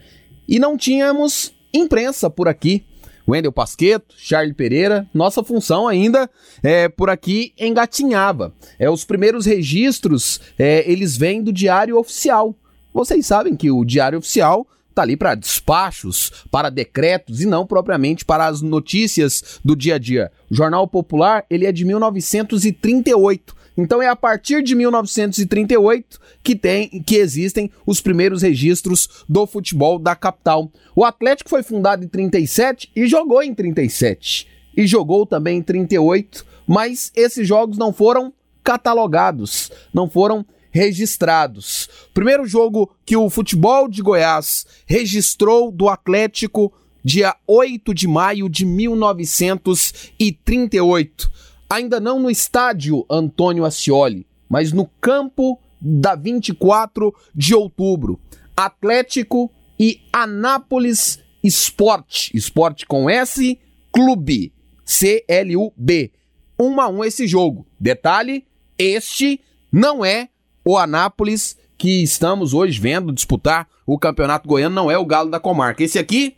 e não tínhamos imprensa por aqui. Wendel Pasqueto, Charles Pereira, nossa função ainda é, por aqui engatinhava. É, os primeiros registros, é, eles vêm do Diário Oficial. Vocês sabem que o Diário Oficial está ali para despachos, para decretos e não propriamente para as notícias do dia a dia. O Jornal Popular, ele é de 1938. Então é a partir de 1938 que tem que existem os primeiros registros do futebol da capital. O Atlético foi fundado em 37 e jogou em 37 e jogou também em 38, mas esses jogos não foram catalogados, não foram registrados. Primeiro jogo que o futebol de Goiás registrou do Atlético dia 8 de maio de 1938 ainda não no estádio Antônio Ascioli, mas no campo da 24 de outubro. Atlético e Anápolis Esporte, esporte com S, Clube, C-L-U-B. 1 a 1 esse jogo. Detalhe, este não é o Anápolis que estamos hoje vendo disputar o Campeonato Goiano, não é o Galo da Comarca. Esse aqui,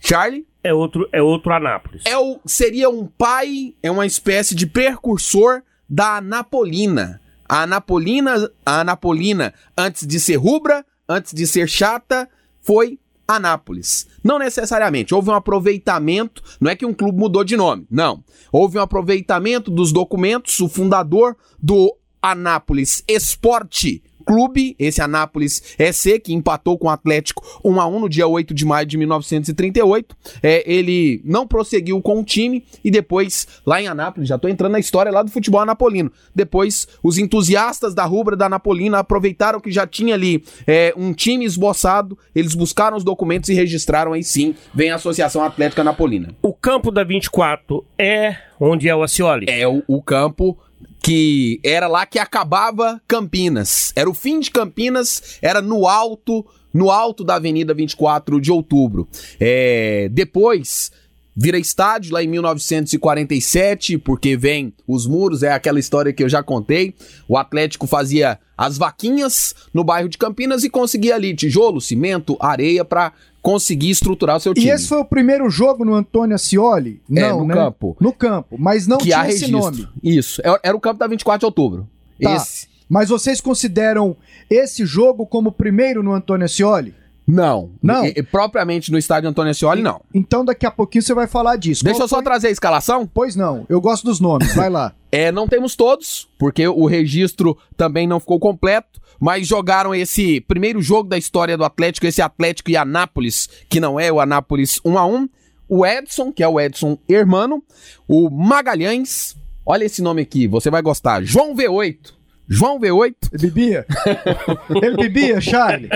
Charlie, é outro, é outro Anápolis. É o, seria um pai, é uma espécie de precursor da Anapolina. A Anapolina, a Anapolina, antes de ser rubra, antes de ser chata, foi Anápolis. Não necessariamente, houve um aproveitamento, não é que um clube mudou de nome, não. Houve um aproveitamento dos documentos, o fundador do Anápolis Esporte Clube, esse Anápolis SC, que empatou com o Atlético 1 a 1 no dia 8 de maio de 1938. É, ele não prosseguiu com o time e depois, lá em Anápolis, já estou entrando na história lá do futebol anapolino. Depois, os entusiastas da rubra da Anapolina aproveitaram que já tinha ali é, um time esboçado, eles buscaram os documentos e registraram aí sim, vem a Associação Atlética Anapolina. O campo da 24 é onde é o Acioli? É o, o campo que era lá que acabava Campinas. Era o fim de Campinas, era no alto, no alto da Avenida 24 de Outubro. É, depois vira estádio lá em 1947, porque vem os muros, é aquela história que eu já contei. O Atlético fazia as vaquinhas no bairro de Campinas e conseguia ali tijolo, cimento, areia para conseguir estruturar o seu time. E esse foi o primeiro jogo no Antônio Ascioli? Não, é, no né? campo. No campo, mas não que tinha esse registro. nome. Isso, é, era o campo da 24 de outubro. Tá. Esse. Mas vocês consideram esse jogo como o primeiro no Antônio Ascioli? Não. Não? E, e, propriamente no estádio Antônio Ascioli, não. Então daqui a pouquinho você vai falar disso. Deixa Qual eu só foi? trazer a escalação. Pois não, eu gosto dos nomes, vai lá. É, não temos todos, porque o registro também não ficou completo, mas jogaram esse primeiro jogo da história do Atlético, esse Atlético e Anápolis, que não é o Anápolis 1 a 1 o Edson, que é o Edson Hermano, o Magalhães, olha esse nome aqui, você vai gostar, João V8, João V8. Ele bebia? ele bebia, Charlie?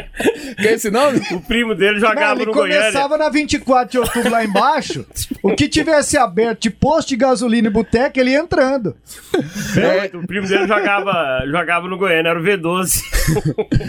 Que é esse nome? O primo dele jogava Não, ele no começava Goiânia. na 24 de outubro lá embaixo. o que tivesse aberto de posto de gasolina e boteca, ele ia entrando. É, O primo dele jogava, jogava no Goiânia, era o V12.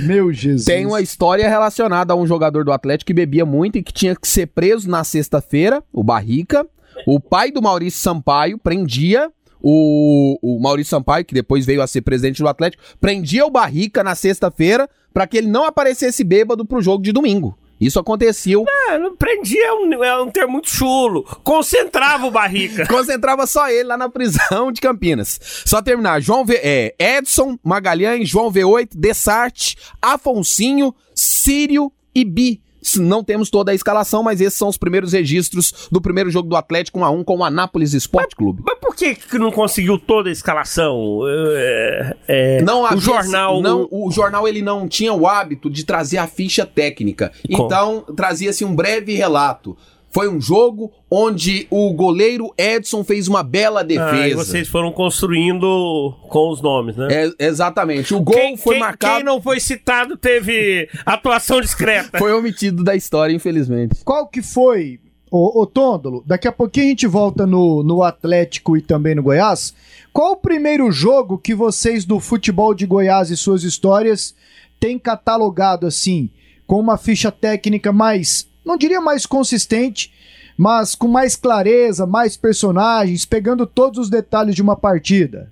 Meu Jesus. Tem uma história relacionada a um jogador do Atlético que bebia muito e que tinha que ser preso na sexta-feira, o Barrica. O pai do Maurício Sampaio prendia o, o Maurício Sampaio, que depois veio a ser presidente do Atlético, prendia o Barrica na sexta-feira para que ele não aparecesse bêbado pro jogo de domingo. Isso aconteceu. É, não prendia, é um, é um termo muito chulo. Concentrava o Barrica. Concentrava só ele lá na prisão de Campinas. Só terminar. João v, é, Edson, Magalhães, João V8, Dessart, Afonsinho, Sírio e Bi não temos toda a escalação, mas esses são os primeiros registros do primeiro jogo do Atlético 1 a 1 com o Anápolis Sport Clube. Mas por que, que não conseguiu toda a escalação? É, é, não o jornal, não, o jornal ele não tinha o hábito de trazer a ficha técnica. Então trazia-se um breve relato. Foi um jogo onde o goleiro Edson fez uma bela defesa. Ah, e vocês foram construindo com os nomes, né? É, exatamente. O gol quem, foi quem, marcado. Quem não foi citado teve atuação discreta. foi omitido da história, infelizmente. Qual que foi, ô, ô Tôndolo? Daqui a pouquinho a gente volta no, no Atlético e também no Goiás. Qual o primeiro jogo que vocês do futebol de Goiás e suas histórias têm catalogado assim, com uma ficha técnica mais não diria mais consistente, mas com mais clareza, mais personagens, pegando todos os detalhes de uma partida?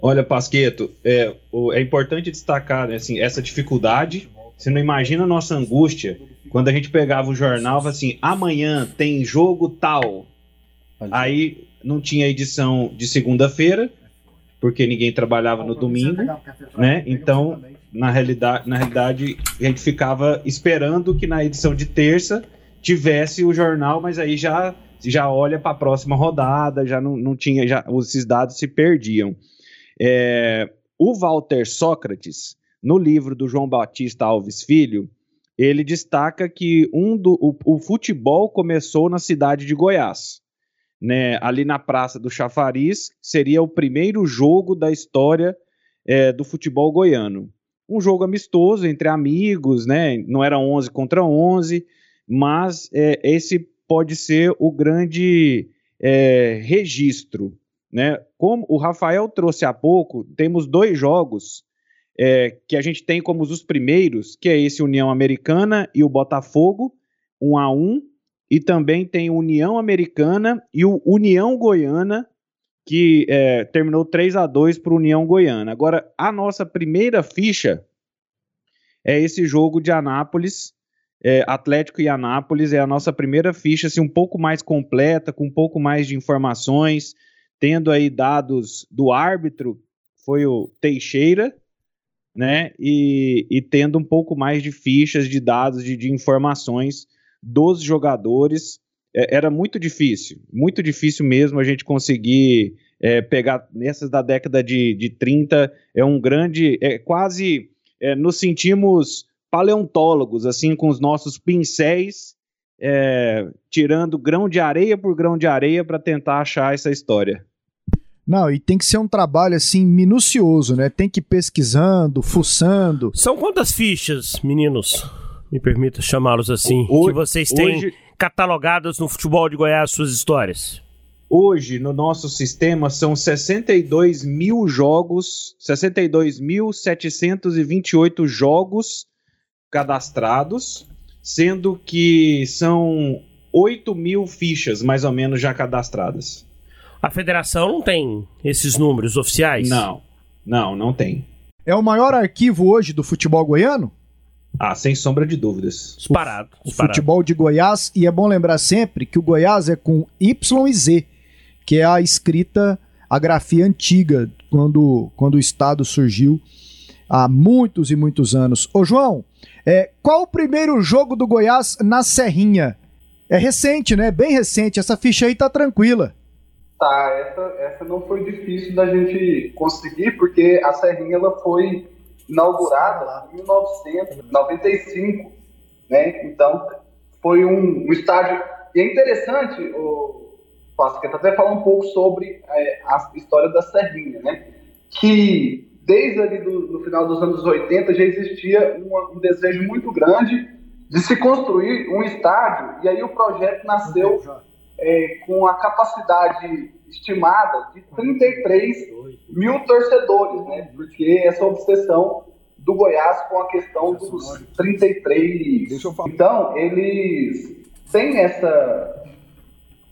Olha, Pasqueto, é, é importante destacar né, assim, essa dificuldade. Você não imagina a nossa angústia quando a gente pegava o jornal assim, amanhã tem jogo tal. Aí não tinha edição de segunda-feira, porque ninguém trabalhava no domingo, né? Então na realidade, na realidade, a gente ficava esperando que na edição de terça tivesse o jornal, mas aí já já olha para a próxima rodada, já não, não tinha, já esses dados se perdiam. É, o Walter Sócrates, no livro do João Batista Alves Filho, ele destaca que um do, o, o futebol começou na cidade de Goiás. Né, ali na Praça do Chafariz, seria o primeiro jogo da história é, do futebol goiano um jogo amistoso entre amigos, né? Não era 11 contra 11, mas é, esse pode ser o grande é, registro, né? Como o Rafael trouxe há pouco, temos dois jogos é, que a gente tem como os primeiros, que é esse União Americana e o Botafogo, um a um, e também tem União Americana e o União Goiana, que é, terminou 3 a 2 para União Goiana. Agora, a nossa primeira ficha é esse jogo de Anápolis, é, Atlético e Anápolis, é a nossa primeira ficha, assim, um pouco mais completa, com um pouco mais de informações, tendo aí dados do árbitro, foi o Teixeira, né, e, e tendo um pouco mais de fichas, de dados, de, de informações dos jogadores, era muito difícil, muito difícil mesmo a gente conseguir é, pegar nessas da década de, de 30, é um grande, é quase, é, nos sentimos paleontólogos, assim, com os nossos pincéis, é, tirando grão de areia por grão de areia para tentar achar essa história. Não, e tem que ser um trabalho assim minucioso, né? Tem que ir pesquisando, fuçando. São quantas fichas, meninos? Me permita chamá-los assim, o, que vocês têm hoje, catalogadas no futebol de Goiás suas histórias? Hoje, no nosso sistema, são 62 mil jogos, 62.728 jogos cadastrados, sendo que são 8 mil fichas, mais ou menos, já cadastradas. A federação não tem esses números oficiais? Não, não, não tem. É o maior arquivo hoje do futebol goiano? Ah, sem sombra de dúvidas. Disparado. O, futebol de Goiás, e é bom lembrar sempre que o Goiás é com Y e Z, que é a escrita, a grafia antiga, quando, quando o Estado surgiu há muitos e muitos anos. Ô João, é, qual o primeiro jogo do Goiás na Serrinha? É recente, né? Bem recente. Essa ficha aí tá tranquila. Tá, essa, essa não foi difícil da gente conseguir, porque a Serrinha ela foi inaugurada em 1995, né? Então foi um, um estádio e é interessante o Pasqueta até falar um pouco sobre é, a história da Serrinha, né? Que desde ali do, no final dos anos 80 já existia um, um desejo muito grande de se construir um estádio e aí o projeto nasceu é, com a capacidade estimada de 33 mil torcedores, né? Porque essa obsessão do Goiás com a questão dos 33. Então, eles têm essa.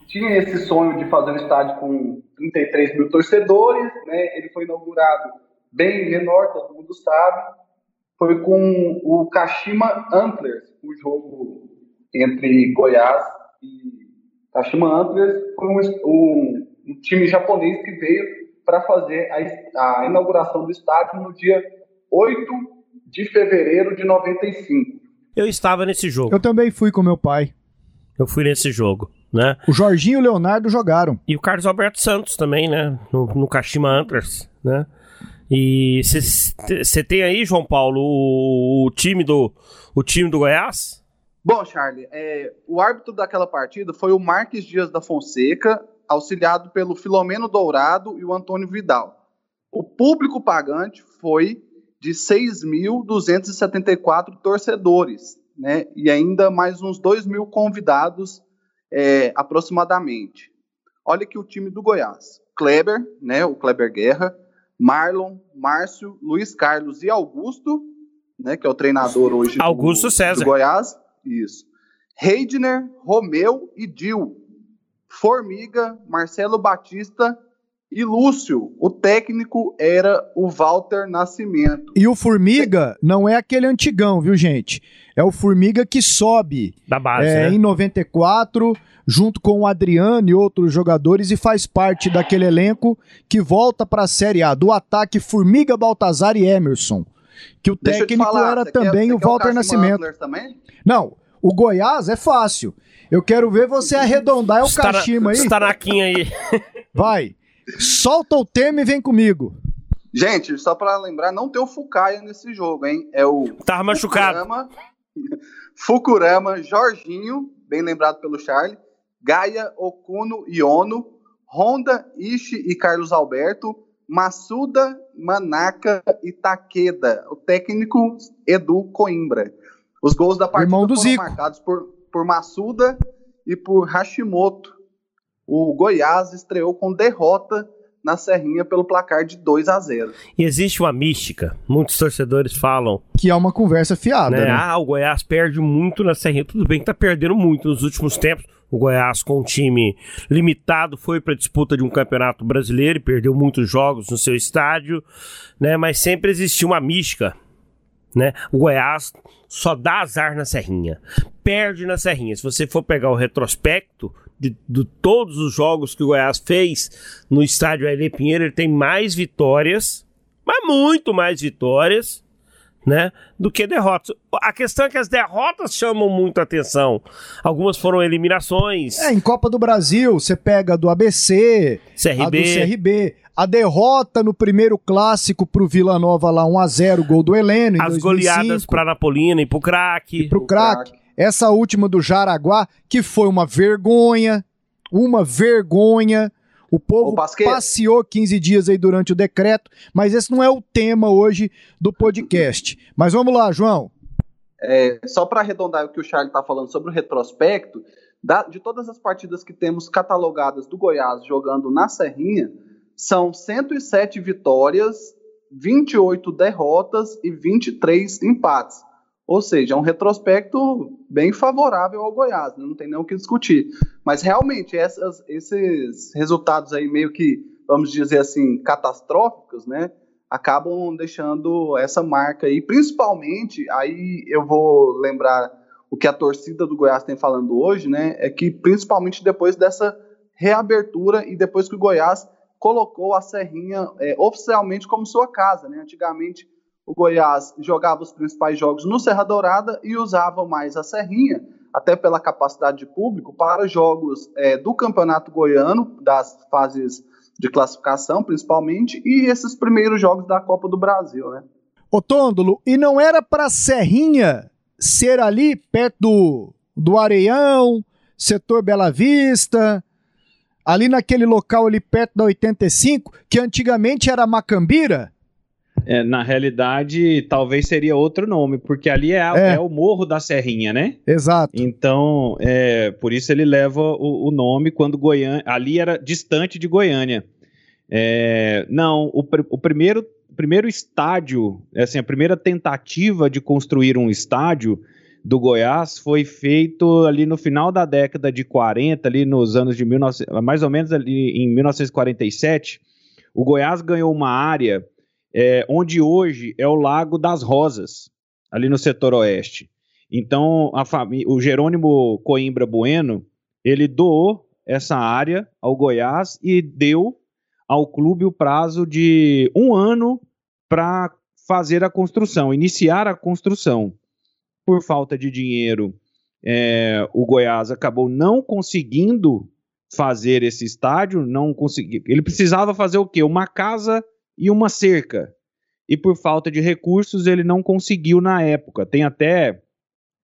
Tinha esse sonho de fazer um estádio com 33 mil torcedores, né? Ele foi inaugurado bem menor, todo mundo sabe. Foi com o Kashima Antlers, o jogo entre Goiás e Kashima Antlers, foi um, um, um time japonês que veio para fazer a, a inauguração do estádio no dia 8 de fevereiro de 95. Eu estava nesse jogo. Eu também fui com meu pai. Eu fui nesse jogo, né? O Jorginho e o Leonardo jogaram. E o Carlos Alberto Santos também, né? No, no Kashima Antlers, né? E você tem aí, João Paulo, o, o, time do o time do Goiás? Bom, Charlie, é, o árbitro daquela partida foi o Marques Dias da Fonseca, auxiliado pelo Filomeno Dourado e o Antônio Vidal. O público pagante foi de 6.274 torcedores, né? E ainda mais uns 2 mil convidados é, aproximadamente. Olha aqui o time do Goiás. Kleber, né? O Kleber Guerra, Marlon, Márcio, Luiz Carlos e Augusto, né? Que é o treinador hoje Augusto do, César. do Goiás. Isso. Heidner, Romeu e Dil. Formiga, Marcelo Batista e Lúcio, o técnico era o Walter Nascimento. E o Formiga não é aquele antigão, viu, gente? É o Formiga que sobe da base, é, né? em 94, junto com o Adriano e outros jogadores, e faz parte daquele elenco que volta para a Série A, do ataque Formiga, Baltazar e Emerson. Que o Deixa técnico falar, era quer- também você o quer Walter Kashima Nascimento. Também? Não, o Goiás é fácil. Eu quero ver você arredondar é o Kashima aí. está naquinha aí. Vai. Solta o tema e vem comigo. Gente, só para lembrar, não tem o Fucaia nesse jogo, hein? É o Tava machucado. Fukurama, Fukurama, Jorginho, bem lembrado pelo Charlie, Gaia, Okuno e Ono, Honda, Ishi e Carlos Alberto, Massuda, Manaka e Takeda, o técnico Edu Coimbra. Os gols da partida Irmão do foram Zico. marcados por, por Massuda e por Hashimoto. O Goiás estreou com derrota na Serrinha pelo placar de 2 a 0. E existe uma mística. Muitos torcedores falam, Que é uma conversa fiada, né? né? Ah, o Goiás perde muito na Serrinha. Tudo bem que tá perdendo muito nos últimos tempos. O Goiás, com um time limitado, foi para disputa de um campeonato brasileiro e perdeu muitos jogos no seu estádio, né? Mas sempre existiu uma mística, né? O Goiás só dá azar na Serrinha, perde na Serrinha. Se você for pegar o retrospecto de, de todos os jogos que o Goiás fez no estádio Aile Pinheiro, ele tem mais vitórias, mas muito mais vitórias, né, do que derrotas. A questão é que as derrotas chamam muito a atenção. Algumas foram eliminações, É, em Copa do Brasil, você pega do ABC, a do CRB, CRB, a derrota no primeiro clássico pro Vila Nova lá 1 a 0, gol do Heleno as 2005, goleadas para Napolina e pro craque. pro craque. Essa última do Jaraguá, que foi uma vergonha, uma vergonha. O povo passeou 15 dias aí durante o decreto, mas esse não é o tema hoje do podcast. Mas vamos lá, João. É, só para arredondar o que o Charlie está falando sobre o retrospecto, da- de todas as partidas que temos catalogadas do Goiás jogando na Serrinha, são 107 vitórias, 28 derrotas e 23 empates. Ou seja, é um retrospecto bem favorável ao Goiás, né? não tem nem o que discutir. Mas realmente, essas- esses resultados aí meio que, vamos dizer assim, catastróficos, né? acabam deixando essa marca aí, principalmente, aí eu vou lembrar o que a torcida do Goiás tem falando hoje, né, é que principalmente depois dessa reabertura e depois que o Goiás colocou a Serrinha é, oficialmente como sua casa, né, antigamente o Goiás jogava os principais jogos no Serra Dourada e usava mais a Serrinha, até pela capacidade de público, para jogos é, do Campeonato Goiano, das fases de classificação, principalmente, e esses primeiros jogos da Copa do Brasil, né? Ô Tôndolo, e não era pra Serrinha ser ali perto do, do Areião, setor Bela Vista, ali naquele local ali perto da 85, que antigamente era Macambira? É, na realidade, talvez seria outro nome, porque ali é, a- É. é o Morro da Serrinha, né? Exato. Então, é, por isso ele leva o, o nome quando Goiânia. Ali era distante de Goiânia. É, não, o, pr- o primeiro, primeiro estádio, assim, a primeira tentativa de construir um estádio do Goiás foi feito ali no final da década de 40, ali nos anos de 19, mais ou menos ali em 1947. O Goiás ganhou uma área é, onde hoje é o Lago das Rosas, ali no setor oeste. Então, o Jerônimo Coimbra Bueno, ele doou essa área ao Goiás e deu ao clube o prazo de um ano para fazer a construção, iniciar a construção por falta de dinheiro, é, o Goiás acabou não conseguindo fazer esse estádio, não conseguiu. Ele precisava fazer o quê? Uma casa e uma cerca. E por falta de recursos ele não conseguiu na época. Tem até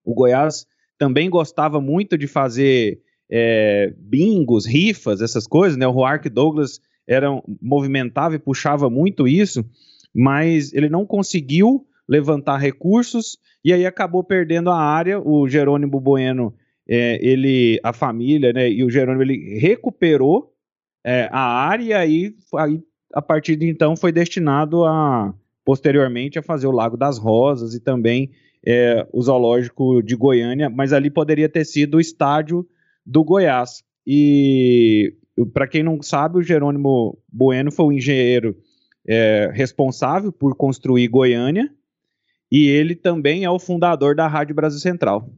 o Goiás também gostava muito de fazer é, bingos, rifas, essas coisas, né? O Roark Douglas era movimentava e puxava muito isso, mas ele não conseguiu levantar recursos e aí acabou perdendo a área. O Jerônimo Bueno, é, ele, a família, né, e o Jerônimo ele recuperou é, a área e aí, aí, a partir de então, foi destinado a posteriormente a fazer o Lago das Rosas e também é, o Zoológico de Goiânia, mas ali poderia ter sido o estádio do Goiás. E para quem não sabe, o Jerônimo Bueno foi o engenheiro é, responsável por construir Goiânia e ele também é o fundador da Rádio Brasil Central.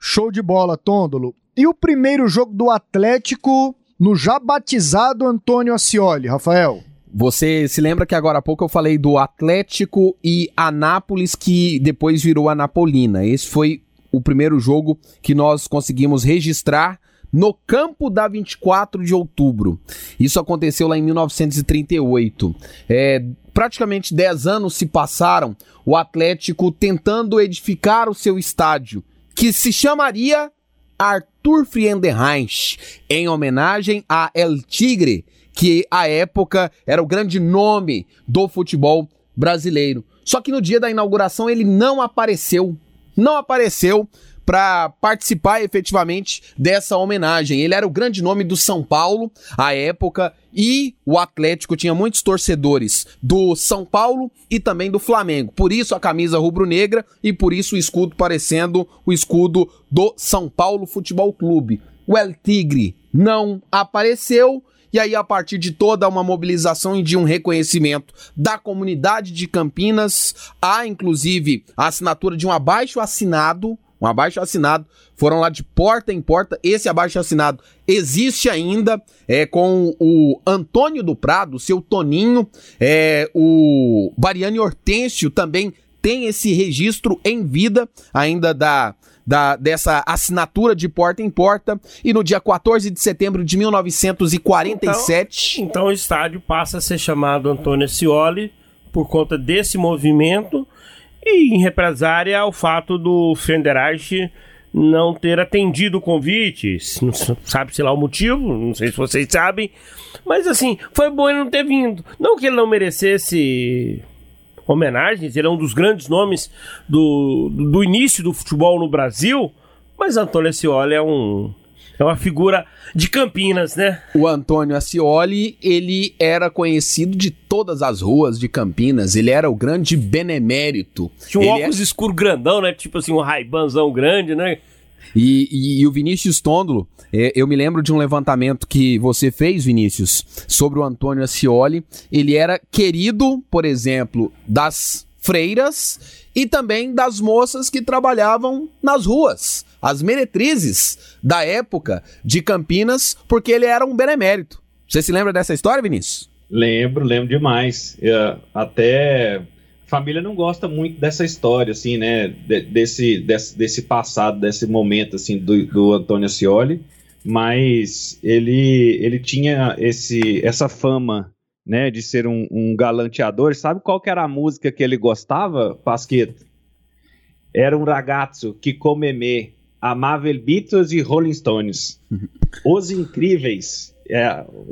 Show de bola, Tôndolo. E o primeiro jogo do Atlético no já batizado Antônio Ascioli, Rafael? Você se lembra que agora há pouco eu falei do Atlético e Anápolis, que depois virou Anapolina. Esse foi o primeiro jogo que nós conseguimos registrar no campo da 24 de outubro. Isso aconteceu lá em 1938. É, praticamente 10 anos se passaram, o Atlético tentando edificar o seu estádio, que se chamaria Arthur Friedenreich, em homenagem a El Tigre, que à época era o grande nome do futebol brasileiro. Só que no dia da inauguração ele não apareceu. Não apareceu para participar efetivamente dessa homenagem. Ele era o grande nome do São Paulo à época e o Atlético tinha muitos torcedores do São Paulo e também do Flamengo. Por isso a camisa rubro-negra e por isso o escudo parecendo o escudo do São Paulo Futebol Clube. O El Tigre não apareceu. E aí, a partir de toda uma mobilização e de um reconhecimento da comunidade de Campinas, há inclusive a assinatura de um abaixo assinado um abaixo assinado, foram lá de porta em porta. Esse abaixo assinado existe ainda, é com o Antônio do Prado, seu Toninho, é, o Bariane Hortêncio também tem esse registro em vida ainda da, da, dessa assinatura de porta em porta. E no dia 14 de setembro de 1947. Então, então o estádio passa a ser chamado Antônio Scioli por conta desse movimento e em represária ao fato do Fenderage não ter atendido o convite, não sabe-se lá o motivo, não sei se vocês sabem, mas assim, foi bom ele não ter vindo. Não que ele não merecesse homenagens, ele é um dos grandes nomes do, do início do futebol no Brasil, mas Antônio Ascioli é um é uma figura de Campinas, né? O Antônio Ascioli, ele era conhecido de todas as ruas de Campinas. Ele era o grande benemérito. Tinha um ele óculos é... escuro grandão, né? Tipo assim, um raibanzão grande, né? E, e, e, o Vinícius Tondolo, é, eu me lembro de um levantamento que você fez, Vinícius, sobre o Antônio Ascioli. Ele era querido, por exemplo, das freiras e também das moças que trabalhavam nas ruas as meretrizes da época de Campinas, porque ele era um benemérito. Você se lembra dessa história, Vinícius? Lembro, lembro demais. Eu, até a família não gosta muito dessa história, assim, né? De, desse, desse, desse passado, desse momento, assim, do, do Antônio Ascioli. Mas ele, ele tinha esse, essa fama, né, de ser um, um galanteador. Sabe qual que era a música que ele gostava, Pasqueto? Era um ragazzo que comeme Amável Beatles e Rolling Stones. Os Incríveis é,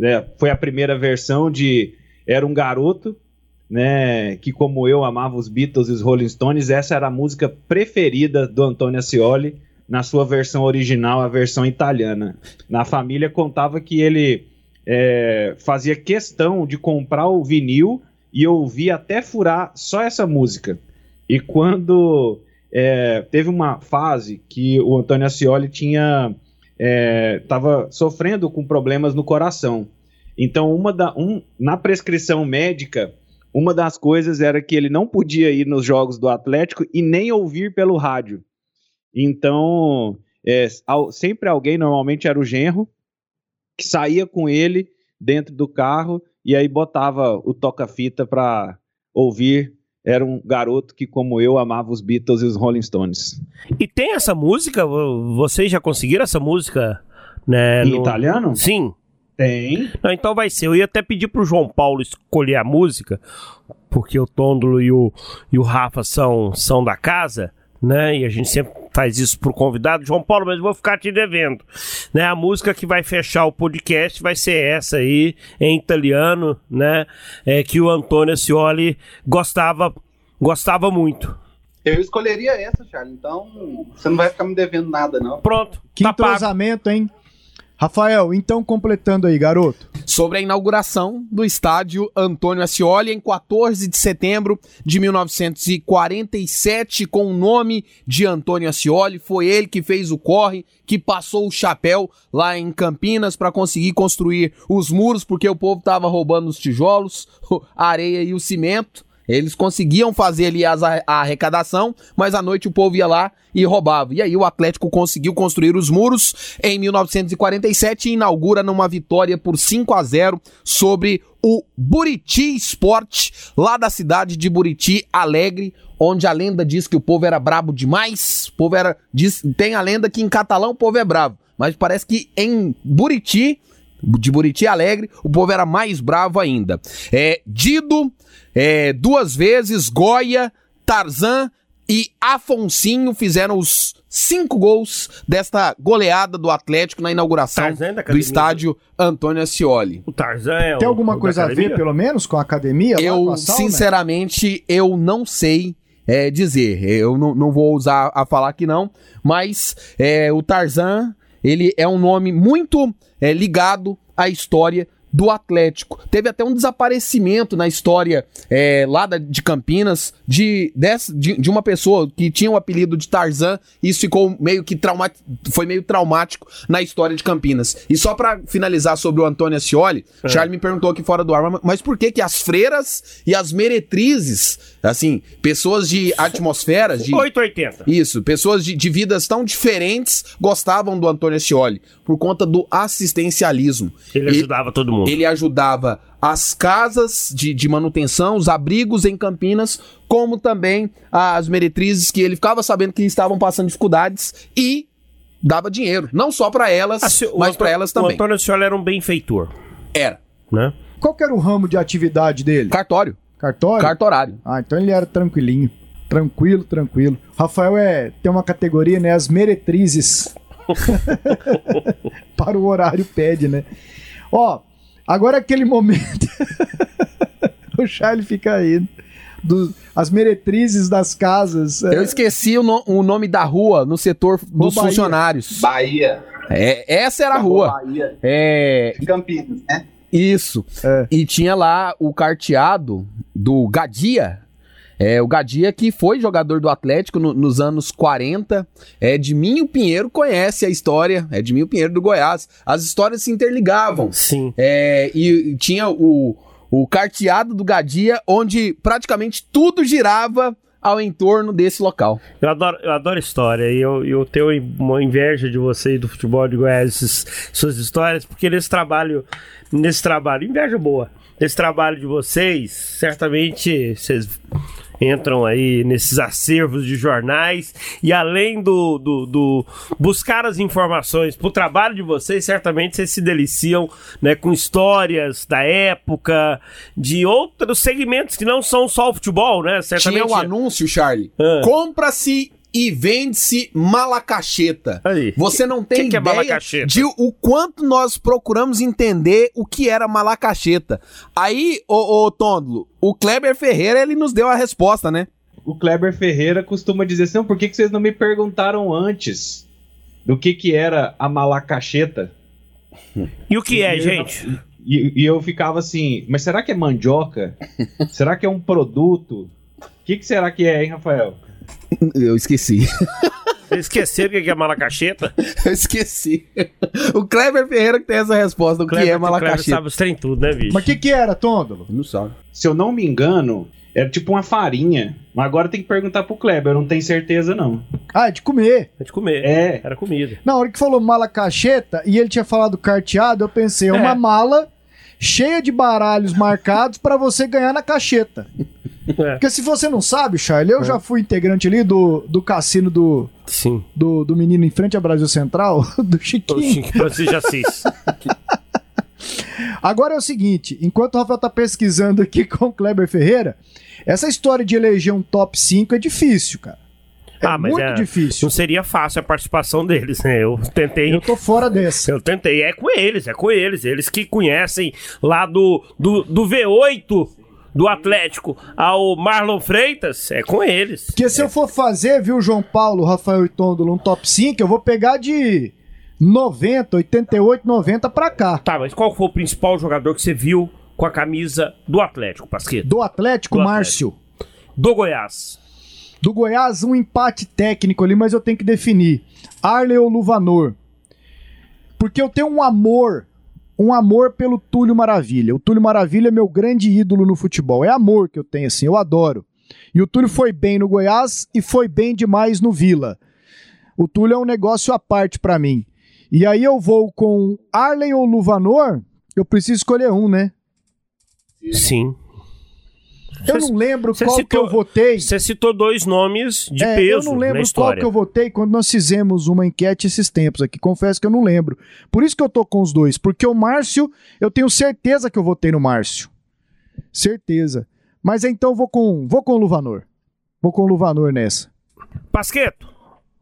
é, foi a primeira versão de Era um Garoto, né, que como eu amava os Beatles e os Rolling Stones, essa era a música preferida do Antônio Ascioli na sua versão original, a versão italiana. Na família contava que ele é, fazia questão de comprar o vinil e ouvir até furar só essa música. E quando é, teve uma fase que o Antônio Ascioli tinha estava é, sofrendo com problemas no coração. Então, uma da, um, na prescrição médica, uma das coisas era que ele não podia ir nos jogos do Atlético e nem ouvir pelo rádio. Então, é, sempre alguém, normalmente era o genro, que saía com ele dentro do carro e aí botava o toca-fita para ouvir. Era um garoto que, como eu, amava os Beatles e os Rolling Stones. E tem essa música? Vocês já conseguiram essa música? Né, em no... italiano? Sim. Tem. Não, então vai ser. Eu ia até pedir pro João Paulo escolher a música, porque o Tôndolo e o, e o Rafa são, são da casa né? E a gente sempre faz isso pro convidado. João Paulo, mas vou ficar te devendo. Né? A música que vai fechar o podcast vai ser essa aí, em italiano, né? É, que o Antônio Scioli gostava, gostava muito. Eu escolheria essa, Charles. Então, você não vai ficar me devendo nada, não. Pronto. Que tá entrosamento, pago. hein? Rafael, então completando aí, garoto. Sobre a inauguração do estádio Antônio Ascioli em 14 de setembro de 1947, com o nome de Antônio Ascioli. Foi ele que fez o corre, que passou o chapéu lá em Campinas para conseguir construir os muros, porque o povo estava roubando os tijolos, a areia e o cimento. Eles conseguiam fazer ali as, a arrecadação, mas à noite o povo ia lá e roubava. E aí o Atlético conseguiu construir os muros em 1947 e inaugura numa vitória por 5 a 0 sobre o Buriti Sport, lá da cidade de Buriti Alegre, onde a lenda diz que o povo era brabo demais. O povo era diz, tem a lenda que em catalão o povo é bravo, mas parece que em Buriti de Buriti Alegre, o povo era mais bravo ainda. É, Dido, é, duas vezes, Goya, Tarzan e Afonsinho fizeram os cinco gols desta goleada do Atlético na inauguração é do estádio Antônio Ascioli. O Tarzan é Tem alguma coisa a ver, pelo menos, com a academia? Eu, a sinceramente, eu não sei é, dizer. Eu não, não vou usar a falar que não, mas é, o Tarzan, ele é um nome muito é, ligado à história do Atlético. Teve até um desaparecimento na história é, lá da, de Campinas de, de, de, uma pessoa que tinha o apelido de Tarzan e isso ficou meio que traumático, foi meio traumático na história de Campinas. E só para finalizar sobre o Antônio Ascioli, é. Charles me perguntou aqui fora do ar, mas por que que as freiras e as meretrizes, assim, pessoas de atmosferas de 880. Isso, pessoas de, de vidas tão diferentes gostavam do Antônio Ascioli por conta do assistencialismo. Ele ajudava todo mundo. Ele ajudava as casas de, de manutenção, os abrigos em Campinas, como também as meretrizes que ele ficava sabendo que estavam passando dificuldades e dava dinheiro, não só para elas, assim, mas para elas também. O Antônio Scioli era um benfeitor. Era. Né? Qual que era o ramo de atividade dele? Cartório. Cartório? Cartorário. Ah, então ele era tranquilinho. Tranquilo, tranquilo. Rafael é tem uma categoria, né? As meretrizes. Para o horário pede, né? Ó, agora é aquele momento. o Charlie fica aí. Do, as meretrizes das casas. É. Eu esqueci o, no, o, nome da rua no setor dos Bahia. funcionários. Bahia. É, essa era a rua. Bahia. É... Campinas, né? Isso. É. E tinha lá o carteado do Gadia, é, o Gadia, que foi jogador do Atlético no, nos anos 40, é, Edminho Pinheiro conhece a história, é Edminho Pinheiro do Goiás. As histórias se interligavam. Sim. É, e tinha o, o carteado do Gadia, onde praticamente tudo girava ao entorno desse local. Eu adoro, eu adoro história e eu, eu tenho uma inveja de vocês do futebol de Goiás, suas histórias, porque nesse trabalho, nesse trabalho, inveja boa, nesse trabalho de vocês, certamente vocês entram aí nesses acervos de jornais e além do, do, do buscar as informações para o trabalho de vocês, certamente vocês se deliciam né, com histórias da época, de outros segmentos que não são só o futebol, né? Certamente... Tinha o um anúncio, Charlie. Ah. Compra-se e vende-se malacacheta. Aí. Você não tem que ideia que é de o quanto nós procuramos entender o que era malacacheta. Aí, ô, ô Tondlo, o Kleber Ferreira, ele nos deu a resposta, né? O Kleber Ferreira costuma dizer assim, por que, que vocês não me perguntaram antes do que que era a malacacheta? E o que é, gente? E, e, eu ficava assim, mas será que é mandioca? será que é um produto? O que, que será que é, hein, Rafael? Eu esqueci. Vocês esqueceram o que é malacacheta? Eu esqueci. O Kleber Ferreira que tem essa resposta. O que é Kleber malacacheta? sabe os trem tudo, né, bicho? Mas o que, que era, Tôndolo? Não sabe. Se eu não me engano, era tipo uma farinha. Mas agora tem que perguntar pro Kleber, eu não tenho certeza não. Ah, é de comer. É de comer. É. Era comida. Na hora que falou mala cacheta e ele tinha falado carteado, eu pensei, é uma É. mala cheia de baralhos marcados pra você ganhar na cacheta. É. Porque se você não sabe, Charlie, eu já fui integrante ali do, do cassino do, Sim. do, do menino em frente ao Brasil Central, do O Chiquinho. Chico Francisco de Assis. Agora é o seguinte, enquanto o Rafael tá pesquisando aqui com o Kleber Ferreira, essa história de eleger um top 5 é difícil, cara. É ah, mas muito é, difícil. não seria fácil a participação deles, né? Eu tentei. Eu tô fora dessa. Eu tentei, é com eles, é com eles. Eles que conhecem lá do, do, do V8 do Atlético ao Marlon Freitas, é com eles. Porque se eu for fazer, viu, João Paulo, Rafael e Tôndolo, um top 5, eu vou pegar de 90, 88, 90 pra cá. Tá, mas qual foi o principal jogador que você viu com a camisa do Atlético, Pasqueta? Do Atlético, Do Márcio. Do Goiás. Do Goiás, um empate técnico ali, mas eu tenho que definir. Arley ou Luvanor? Porque eu tenho um amor, um amor pelo Túlio Maravilha. O Túlio Maravilha é meu grande ídolo no futebol. É amor que eu tenho, assim, eu adoro. E o Túlio foi bem no Goiás e foi bem demais no Vila. O Túlio é um negócio à parte pra mim. E aí eu vou com Arley ou Luvanor? Eu preciso escolher um, né? Sim. Eu Você- não lembro qual que citou- eu votei. Você citou dois nomes de É, peso eu não lembro qual que eu votei quando nós fizemos uma enquete esses tempos aqui. Confesso que eu não lembro. Por isso que eu tô com os dois. Porque o Márcio, eu tenho certeza que eu votei no Márcio. Certeza. Mas então vou com, vou com o Luvanor. Vou com o Luvanor nessa. Pasqueto,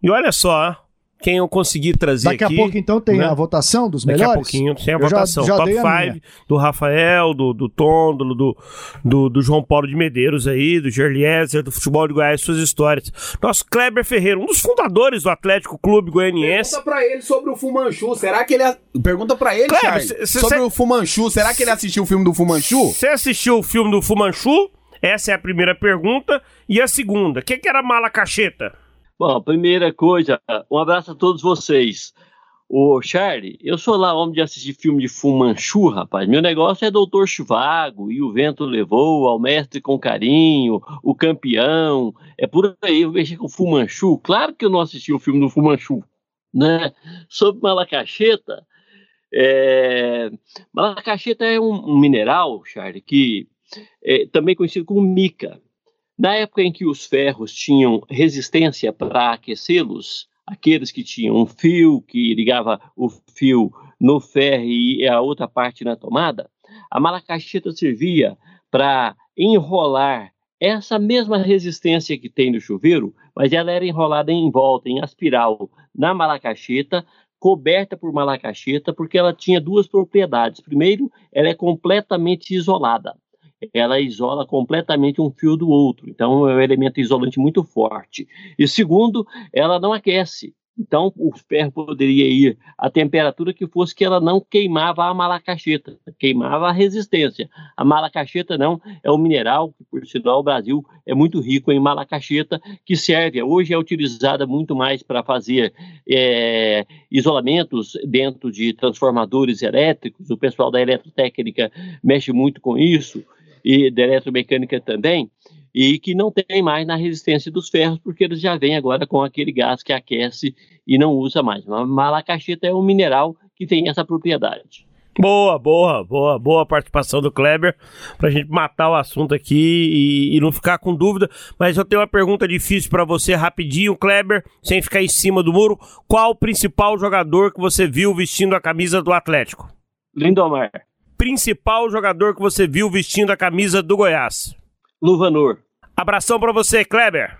e olha só, quem eu consegui trazer Daqui aqui... a pouco então tem né? a votação dos Daqui melhores? a pouquinho tem a Eu já- votação. já Top dei a 5 minha. do Rafael, do, do Tôndolo, do, do, do João Paulo de Medeiros aí, do Gerliezer, do futebol de Goiás, suas histórias. Nosso Kleber Ferreira, um dos fundadores do Atlético Clube Goianiense. Pergunta pra ele sobre o Fumanchu. Será que ele. a- Pergunta pra ele, Kleber, Charlie, cê- cê- sobre cê- o Fumanchu. Será que ele assistiu o filme do Fumanchu? Você assistiu o filme do Fumanchu? Essa é a primeira pergunta. E a segunda, o que, que era mala cacheta? Bom, primeira coisa, um abraço a todos vocês. Ô, Charlie, eu sou lá homem de assistir filme de Fumanchu, rapaz. Meu negócio é Doutor Chivago, e o vento levou, ao mestre com carinho, o campeão. É por aí, eu mexi com Fumanchu. Claro que eu não assisti o filme do Fumanchu, né? Sobre Malacacheta, é... Malacacheta é um, um mineral, Charlie, que é também conhecido como mica. Na época em que os ferros tinham resistência para aquecê-los, aqueles que tinham um fio que ligava o fio no ferro e a outra parte na tomada, a malacacheta servia para enrolar essa mesma resistência que tem no chuveiro, mas ela era enrolada em volta, em aspiral, na malacacheta, coberta por malacacheta, porque ela tinha duas propriedades. Primeiro, ela é completamente isolada ela isola completamente um fio do outro. Então, é um elemento isolante muito forte. E segundo, ela não aquece. Então, o ferro poderia ir à temperatura que fosse que ela não queimava a malacacheta, queimava a resistência. A malacacheta não, é um mineral que, por sinal, o Brasil é muito rico em malacacheta, que serve, hoje é utilizada muito mais para fazer é, isolamentos dentro de transformadores elétricos. O pessoal da eletrotécnica mexe muito com isso e da eletromecânica também, e que não tem mais na resistência dos ferros, porque eles já vêm agora com aquele gás que aquece e não usa mais. Mas malacacheta é um mineral que tem essa propriedade. Boa, boa, boa, boa participação do Kleber, pra gente matar o assunto aqui e, e não ficar com dúvida. Mas eu tenho uma pergunta difícil pra você, rapidinho, Kleber, sem ficar em cima do muro. Qual o principal jogador que você viu vestindo a camisa do Atlético? Lindomar. Principal jogador que você viu vestindo a camisa do Goiás? Luvanor. Abração pra você, Kleber.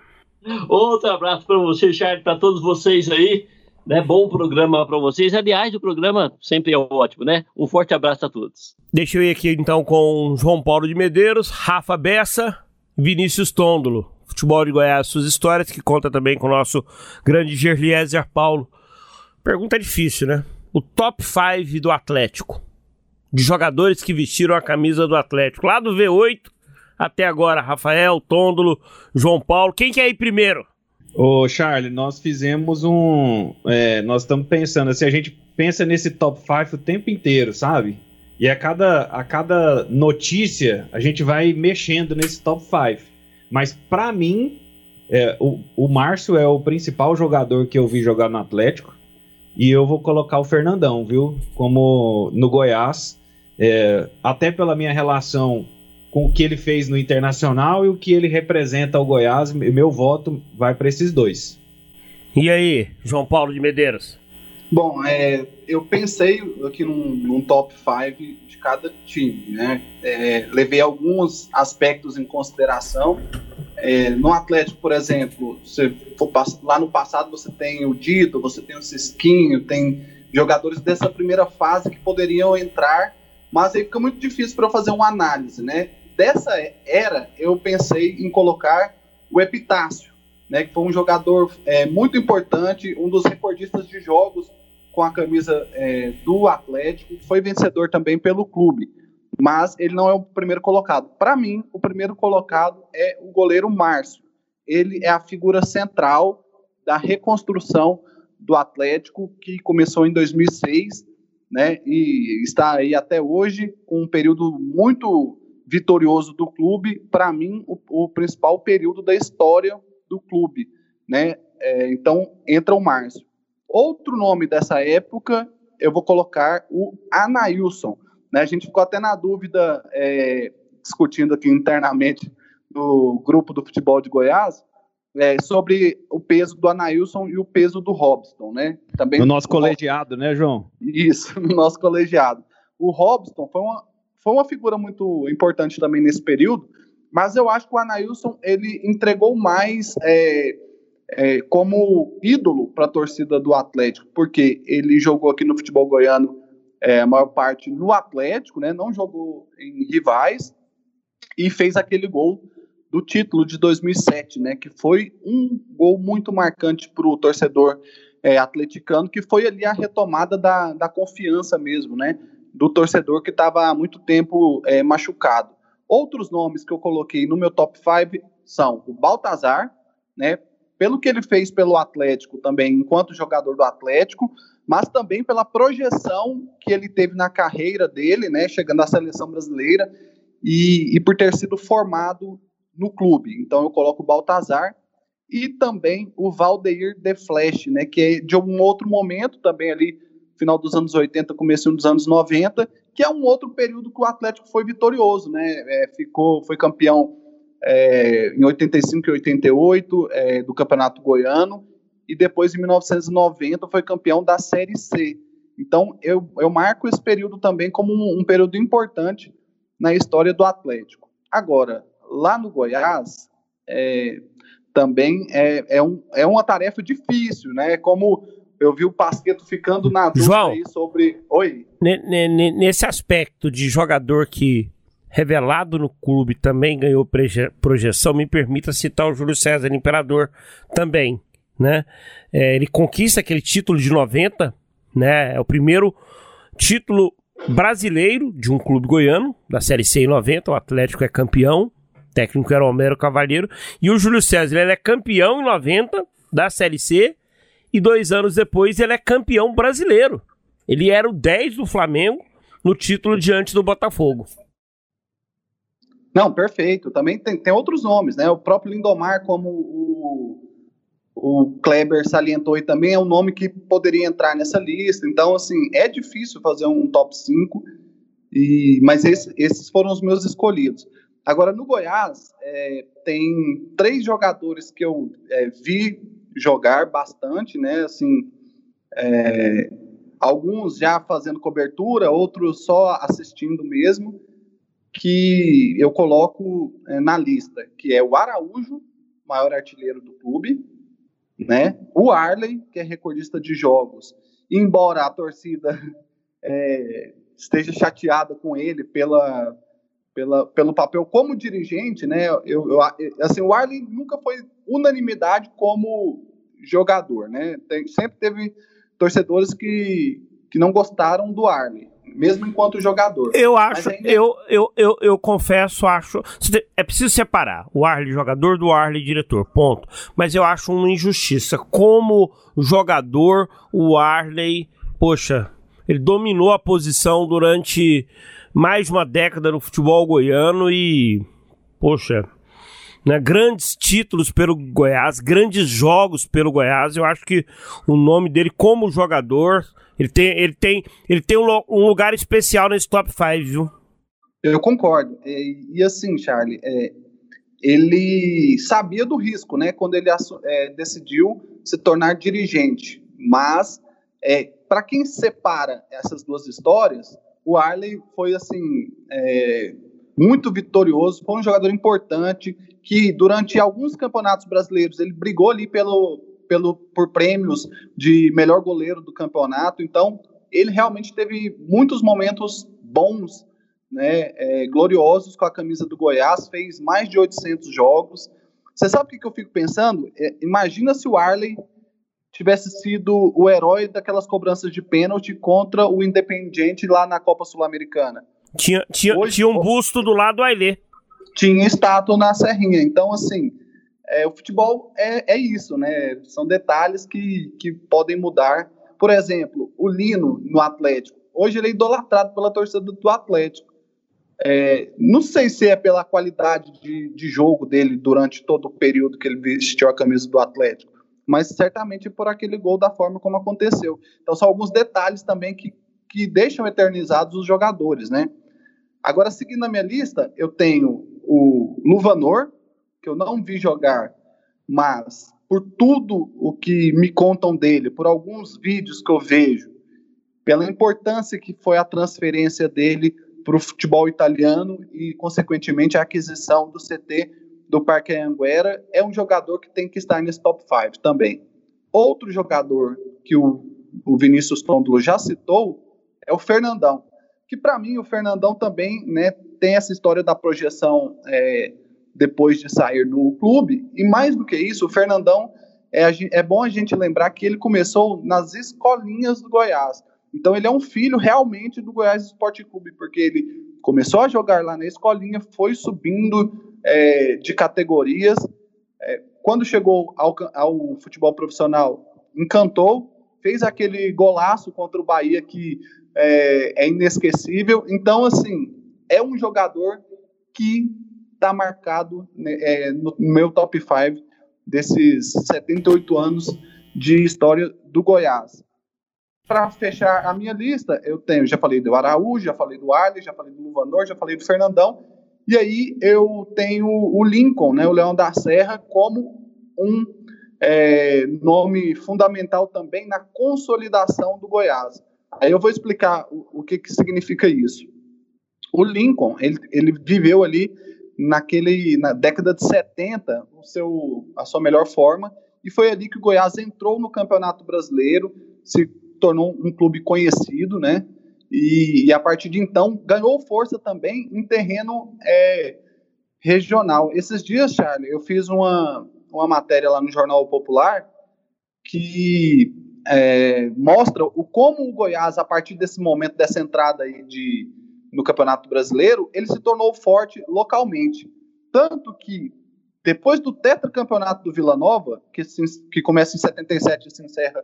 Outro abraço para você, Charles, para todos vocês aí. Né? Bom programa para vocês. Aliás, o programa sempre é ótimo, né? Um forte abraço a todos. Deixa eu ir aqui então com João Paulo de Medeiros, Rafa Bessa, Vinícius Tôndolo. Futebol de Goiás, suas histórias, que conta também com o nosso grande Gerliezer Paulo. Pergunta difícil, né? O top 5 do Atlético. De jogadores que vestiram a camisa do Atlético. Lá do V8 até agora, Rafael, Tôndolo, João Paulo. Quem quer ir primeiro? Ô, Charlie, nós fizemos um. É, nós estamos pensando assim, a gente pensa nesse top 5 o tempo inteiro, sabe? E a cada, a cada notícia a gente vai mexendo nesse top 5. Mas para mim, é, o, o Márcio é o principal jogador que eu vi jogar no Atlético. E eu vou colocar o Fernandão, viu? Como no Goiás. É, até pela minha relação com o que ele fez no Internacional e o que ele representa ao Goiás, meu voto vai para esses dois. E aí, João Paulo de Medeiros? Bom, é, eu pensei aqui num, num top 5 de cada time, né? É, levei alguns aspectos em consideração. É, no Atlético, por exemplo, você for, lá no passado você tem o Dito, você tem o Cisquinho, tem jogadores dessa primeira fase que poderiam entrar, mas aí fica muito difícil para eu fazer uma análise, né? Dessa era, eu pensei em colocar o Epitácio, né, que foi um jogador é, muito importante, um dos recordistas de jogos com a camisa é, do Atlético, foi vencedor também pelo clube, mas ele não é o primeiro colocado. Para mim, o primeiro colocado é o goleiro Márcio. Ele é a figura central da reconstrução do Atlético, que começou em 2006, né, e está aí até hoje, com um período muito vitorioso do clube, para mim, o, o, principal período da história do clube, né, é, então entra o Márcio. Outro nome dessa época, eu vou colocar o Anailson. Né? A gente ficou até na dúvida, é, discutindo aqui internamente no grupo do futebol de Goiás, é, sobre o peso do Anailson e o peso do Robson, né? Também no nosso colegiado, né, João? Isso, no nosso colegiado. O Robson foi uma, foi uma figura muito importante também nesse período, mas eu acho que o Anailson ele entregou mais é, é, como ídolo para a torcida do Atlético, porque ele jogou aqui no futebol goiano é, a maior parte no Atlético, né, não jogou em rivais e fez aquele gol do título de 2007, né, que foi um gol muito marcante para o torcedor é, atleticano, que foi ali a retomada da, da confiança mesmo, né, do torcedor que estava há muito tempo é, machucado. Outros nomes que eu coloquei no meu top 5 são o Baltazar, né, pelo que ele fez pelo Atlético também, enquanto jogador do Atlético, mas também pela projeção que ele teve na carreira dele, né, chegando à seleção brasileira e, e por ter sido formado no clube. Então eu coloco o Baltazar e também o Valdeir de Flash, né, que é de um outro momento também ali, final dos anos 80, começo dos anos 90, que é um outro período que o Atlético foi vitorioso, né, é, ficou, foi campeão é, em 85 e 88 é, do Campeonato Goiano e depois em 1990 foi campeão da Série C. Então eu, eu marco esse período também como um, um período importante na história do Atlético. Agora, lá no Goiás, é, também é, é, um, é uma tarefa difícil, né? Como eu vi o Pasqueto ficando na dúvida João, aí sobre. Oi. Nesse aspecto de jogador que revelado no clube, também ganhou projeção. Me permita citar o Júlio César Imperador também, né? É, ele conquista aquele título de 90, né? É o primeiro título brasileiro de um clube goiano, da Série C em 90, o Atlético é campeão, o técnico era o Homero Cavalheiro, e o Júlio César ele é campeão em 90 da Série C, e dois anos depois ele é campeão brasileiro. Ele era o 10 do Flamengo no título diante do Botafogo. Não, perfeito. Também tem, tem outros nomes, né? O próprio Lindomar, como o, o Kleber salientou, e também é um nome que poderia entrar nessa lista. Então, assim, é difícil fazer um top 5, e, mas esse, esses foram os meus escolhidos. Agora, no Goiás, é, tem três jogadores que eu é, vi jogar bastante, né? Assim, é, alguns já fazendo cobertura, outros só assistindo mesmo que eu coloco é, na lista, que é o Araújo, maior artilheiro do clube, né? O Arley, que é recordista de jogos. Embora a torcida é, esteja chateada com ele pela, pela, pelo papel como dirigente, né? Eu, eu, assim, o Arley nunca foi unanimidade como jogador, né? Tem, sempre teve torcedores que, que não gostaram do Arley. Mesmo enquanto jogador. Eu acho, ainda... eu, eu, eu, eu confesso, acho. É preciso separar o Arley jogador do Arley diretor, ponto. Mas eu acho uma injustiça. Como jogador, o Arley, poxa, ele dominou a posição durante mais de uma década no futebol goiano e, poxa, né, grandes títulos pelo Goiás, grandes jogos pelo Goiás. Eu acho que o nome dele como jogador, ele tem, ele tem, ele tem um, um lugar especial nesse top 5, viu? Eu concordo. E, e assim, Charlie, é, ele sabia do risco, né, quando ele é, decidiu se tornar dirigente. Mas, é, para quem separa essas duas histórias, o Arley foi assim é, muito vitorioso, foi um jogador importante que durante alguns campeonatos brasileiros ele brigou ali pelo, pelo por prêmios de melhor goleiro do campeonato. Então ele realmente teve muitos momentos bons, né, é, gloriosos com a camisa do Goiás, fez mais de 800 jogos. Você sabe o que, eu fico pensando? É, imagina se o Arley tivesse sido o herói daquelas cobranças de pênalti contra o Independiente lá na Copa Sul-Americana. Tinha, tinha, Hoje, tinha um busto do lado do Ailê. Tinha estátua na Serrinha. Então, assim, é, o futebol é, é isso, né? São detalhes que, que podem mudar. Por exemplo, o Lino no Atlético. Hoje ele é idolatrado pela torcida do Atlético. É, não sei se é pela qualidade de, de jogo dele durante todo o período que ele vestiu a camisa do Atlético mas certamente por aquele gol da forma como aconteceu. Então são alguns detalhes também que, que deixam eternizados os jogadores, né? Agora, seguindo a minha lista, eu tenho o Luvanor, que eu não vi jogar, mas por tudo o que me contam dele, por alguns vídeos que eu vejo, pela importância que foi a transferência dele para o futebol italiano e, consequentemente, a aquisição do CT do Parque Anguera, é um jogador que tem que estar nesse top 5 também. Outro jogador que o, o Vinícius Tondolo já citou é o Fernandão, que para mim o Fernandão também né, tem essa história da projeção é, depois de sair do clube, e mais do que isso, o Fernandão é, é bom a gente lembrar que ele começou nas escolinhas do Goiás. Então ele é um filho realmente do Goiás Esporte Clube, porque ele começou a jogar lá na escolinha, foi subindo é, de categorias. É, quando chegou ao, ao, futebol profissional, encantou, fez aquele golaço contra o Bahia que é, é inesquecível. Então, assim, é um jogador que está marcado né, é, no meu top 5 desses 78 anos de história do Goiás. Para fechar a minha lista, eu tenho, já falei do Araújo, já falei do Arley, já falei do Luvanor, já falei do Fernandão, e aí eu tenho o Lincoln, né, o Leão da Serra, como um é, nome fundamental também na consolidação do Goiás. Aí eu vou explicar o, o que, que significa isso. O Lincoln, ele, ele viveu ali naquele, na década de 70, o seu, a sua melhor forma, e foi ali que o Goiás entrou no Campeonato Brasileiro, se tornou um clube conhecido, né? E, e, a partir de então ganhou força também em terreno é, regional. Esses dias, Charlie, eu fiz uma, uma matéria lá no Jornal Popular que é, mostra o como o Goiás, a partir desse momento, dessa entrada aí de, no Campeonato Brasileiro, ele se tornou forte localmente. Tanto que, depois do tetracampeonato do Vila Nova, que, se, que começa em 77 e se encerra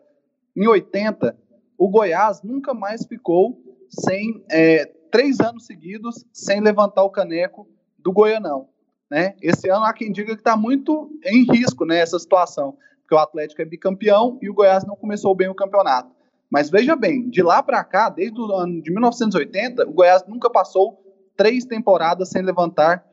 em 80, o Goiás nunca mais ficou sem é, três anos seguidos sem levantar o caneco do Goianão. Né? Esse ano há quem diga que está muito em risco né, essa situação, porque o Atlético é bicampeão e o Goiás não começou bem o campeonato. Mas veja bem, de lá para cá, desde o ano de 1980, o Goiás nunca passou três temporadas sem levantar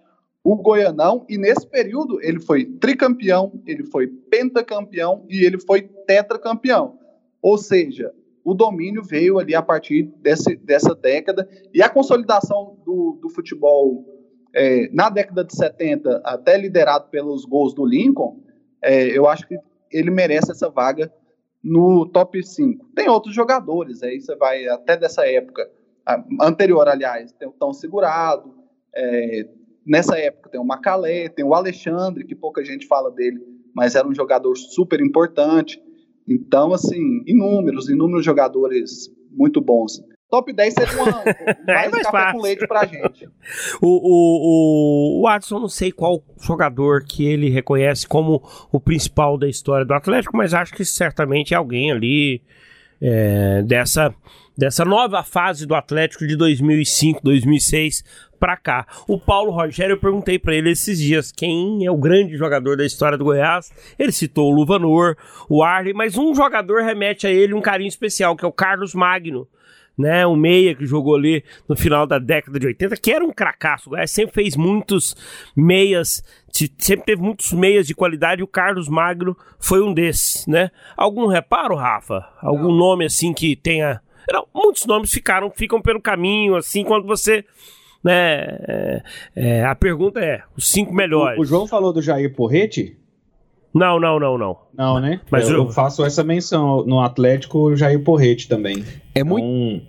o Goianão, e nesse período ele foi tricampeão, ele foi pentacampeão e ele foi tetracampeão. Ou seja, o domínio veio ali a partir desse, dessa década e a consolidação do, do futebol é, na década de 70, até liderado pelos gols do Lincoln, é, eu acho que ele merece essa vaga no top 5. Tem outros jogadores, aí você vai até dessa época, anterior, aliás, tem o Tão Segurado, é, nessa época tem o Macalé, tem o Alexandre, que pouca gente fala dele, mas era um jogador super importante. Então, assim, inúmeros, inúmeros jogadores muito bons. Top 10 seria uma, mais, É mais café fácil. com leite pra gente. O, o, o, Watson, não sei qual jogador que ele reconhece como o principal da história do Atlético, mas acho que certamente é alguém ali é, dessa, dessa nova fase do Atlético de 2005, 2006 pra cá. O Paulo Rogério, eu perguntei pra ele esses dias quem é o grande jogador da história do Goiás. Ele citou o Luvanor, o Arley, mas um jogador remete a ele um carinho especial, que é o Carlos Magno né, o meia que jogou ali no final da década de 80, que era um cracaço, o Goiás sempre fez muitos meias, sempre teve muitos meias de qualidade, e o Carlos Magno foi um desses, né? Algum reparo, Rafa? Algum nome assim que tenha... Não, muitos nomes ficaram, ficam pelo caminho, assim, quando você... Né, é, é, a pergunta é, os cinco melhores. O João falou do Jair Porrete? Não, não, não, não. Não, né? Mas eu, eu- faço essa menção no Atlético, o Jair Porrete também. É muito, Então,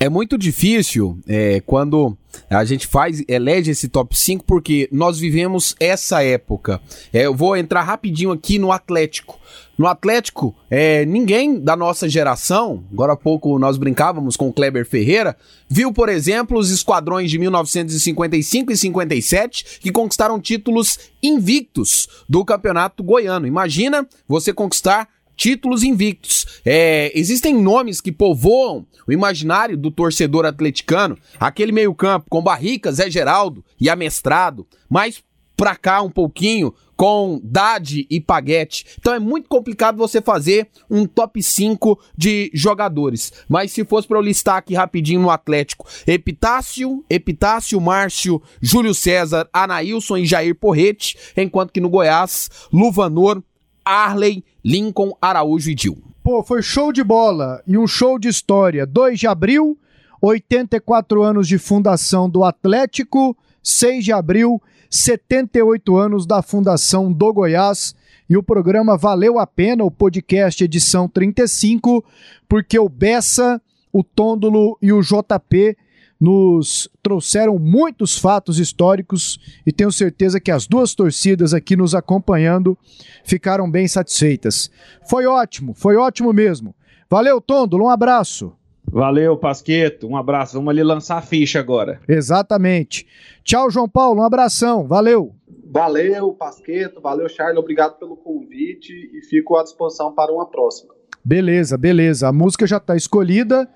é muito difícil é, quando a gente faz, elege esse top 5, porque nós vivemos essa época. É, eu vou entrar rapidinho aqui no Atlético. No Atlético, é, ninguém da nossa geração, agora há pouco nós brincávamos com o Kleber Ferreira, viu, por exemplo, os esquadrões de 1955 e 57 que conquistaram títulos invictos do campeonato goiano. Imagina você conquistar títulos invictos. É, existem nomes que povoam o imaginário do torcedor atleticano, aquele meio-campo com Barrica, Zé Geraldo e Amestrado, mais pra cá um pouquinho com Dade e Paguete. Então é muito complicado você fazer um top 5 de jogadores. Mas se fosse para eu listar aqui rapidinho no Atlético, Epitácio, Epitácio, Márcio, Júlio César, Anailson e Jair Porrete, enquanto que no Goiás, Luvanor, Arley, Lincoln, Araújo e Dil. Pô, foi show de bola e um show de história. 2 de abril, 84 anos de fundação do Atlético. 6 de abril, 78 anos da fundação do Goiás. E o programa valeu a pena, o podcast edição 35, porque o Bessa, o Tôndolo e o JP nos trouxeram muitos fatos históricos e tenho certeza que as duas torcidas aqui nos acompanhando ficaram bem satisfeitas. Foi ótimo, foi ótimo mesmo. Valeu, Tôndolo, um abraço. valeu, Pasqueto. Um abraço. Vamos ali lançar a ficha agora. Exatamente. Tchau, João Paulo, um abração. Valeu. Valeu, Pasqueto, valeu, Charles, obrigado pelo convite e fico à disposição para uma próxima. Beleza, beleza. A música já está escolhida.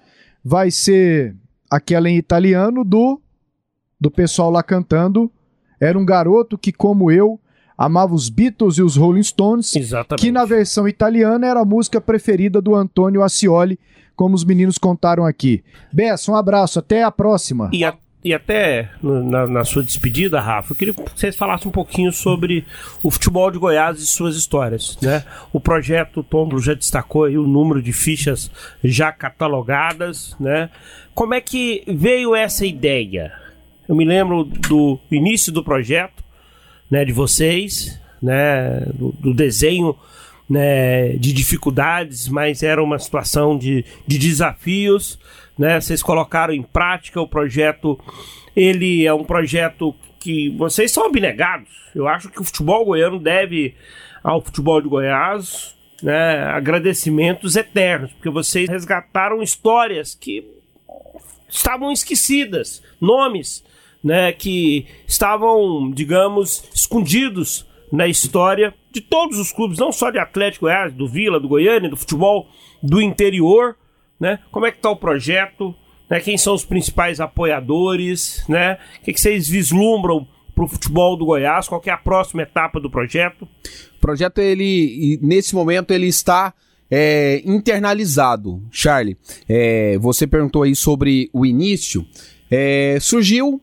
Vai ser aquela em italiano do do pessoal lá cantando. Era um garoto que, como eu, amava os Beatles e os Rolling Stones. Exatamente. Que na versão italiana era a música preferida do Antônio Ascioli, como os meninos contaram aqui. Bessa, um abraço, até a próxima. E, a- e até na, na sua despedida, Rafa, eu queria que vocês falassem um pouquinho sobre o futebol de Goiás e suas histórias. Né? O projeto, o Tombro já destacou aí o número de fichas já catalogadas. Né? Como é que veio essa ideia? Eu me lembro do início do projeto, né, de vocês, né, do, do desenho né, de dificuldades, mas era uma situação de, de desafios, né? Vocês colocaram em prática o projeto. Ele é um projeto que vocês são abnegados. Eu acho que o futebol goiano deve ao futebol de Goiás, né, agradecimentos eternos, porque vocês resgataram histórias que estavam esquecidas, nomes, né, que estavam, digamos, escondidos na história de todos os clubes, não só de Atlético Goiás, do Vila, do Goiânia, do futebol do interior, né? Como é que tá o projeto? Né? Quem são os principais apoiadores, né? O que, que vocês vislumbram pro futebol do Goiás? Qual é a próxima etapa do projeto? O projeto, ele, nesse momento, ele está é, internalizado. Charlie, é, você perguntou aí sobre o início. É, surgiu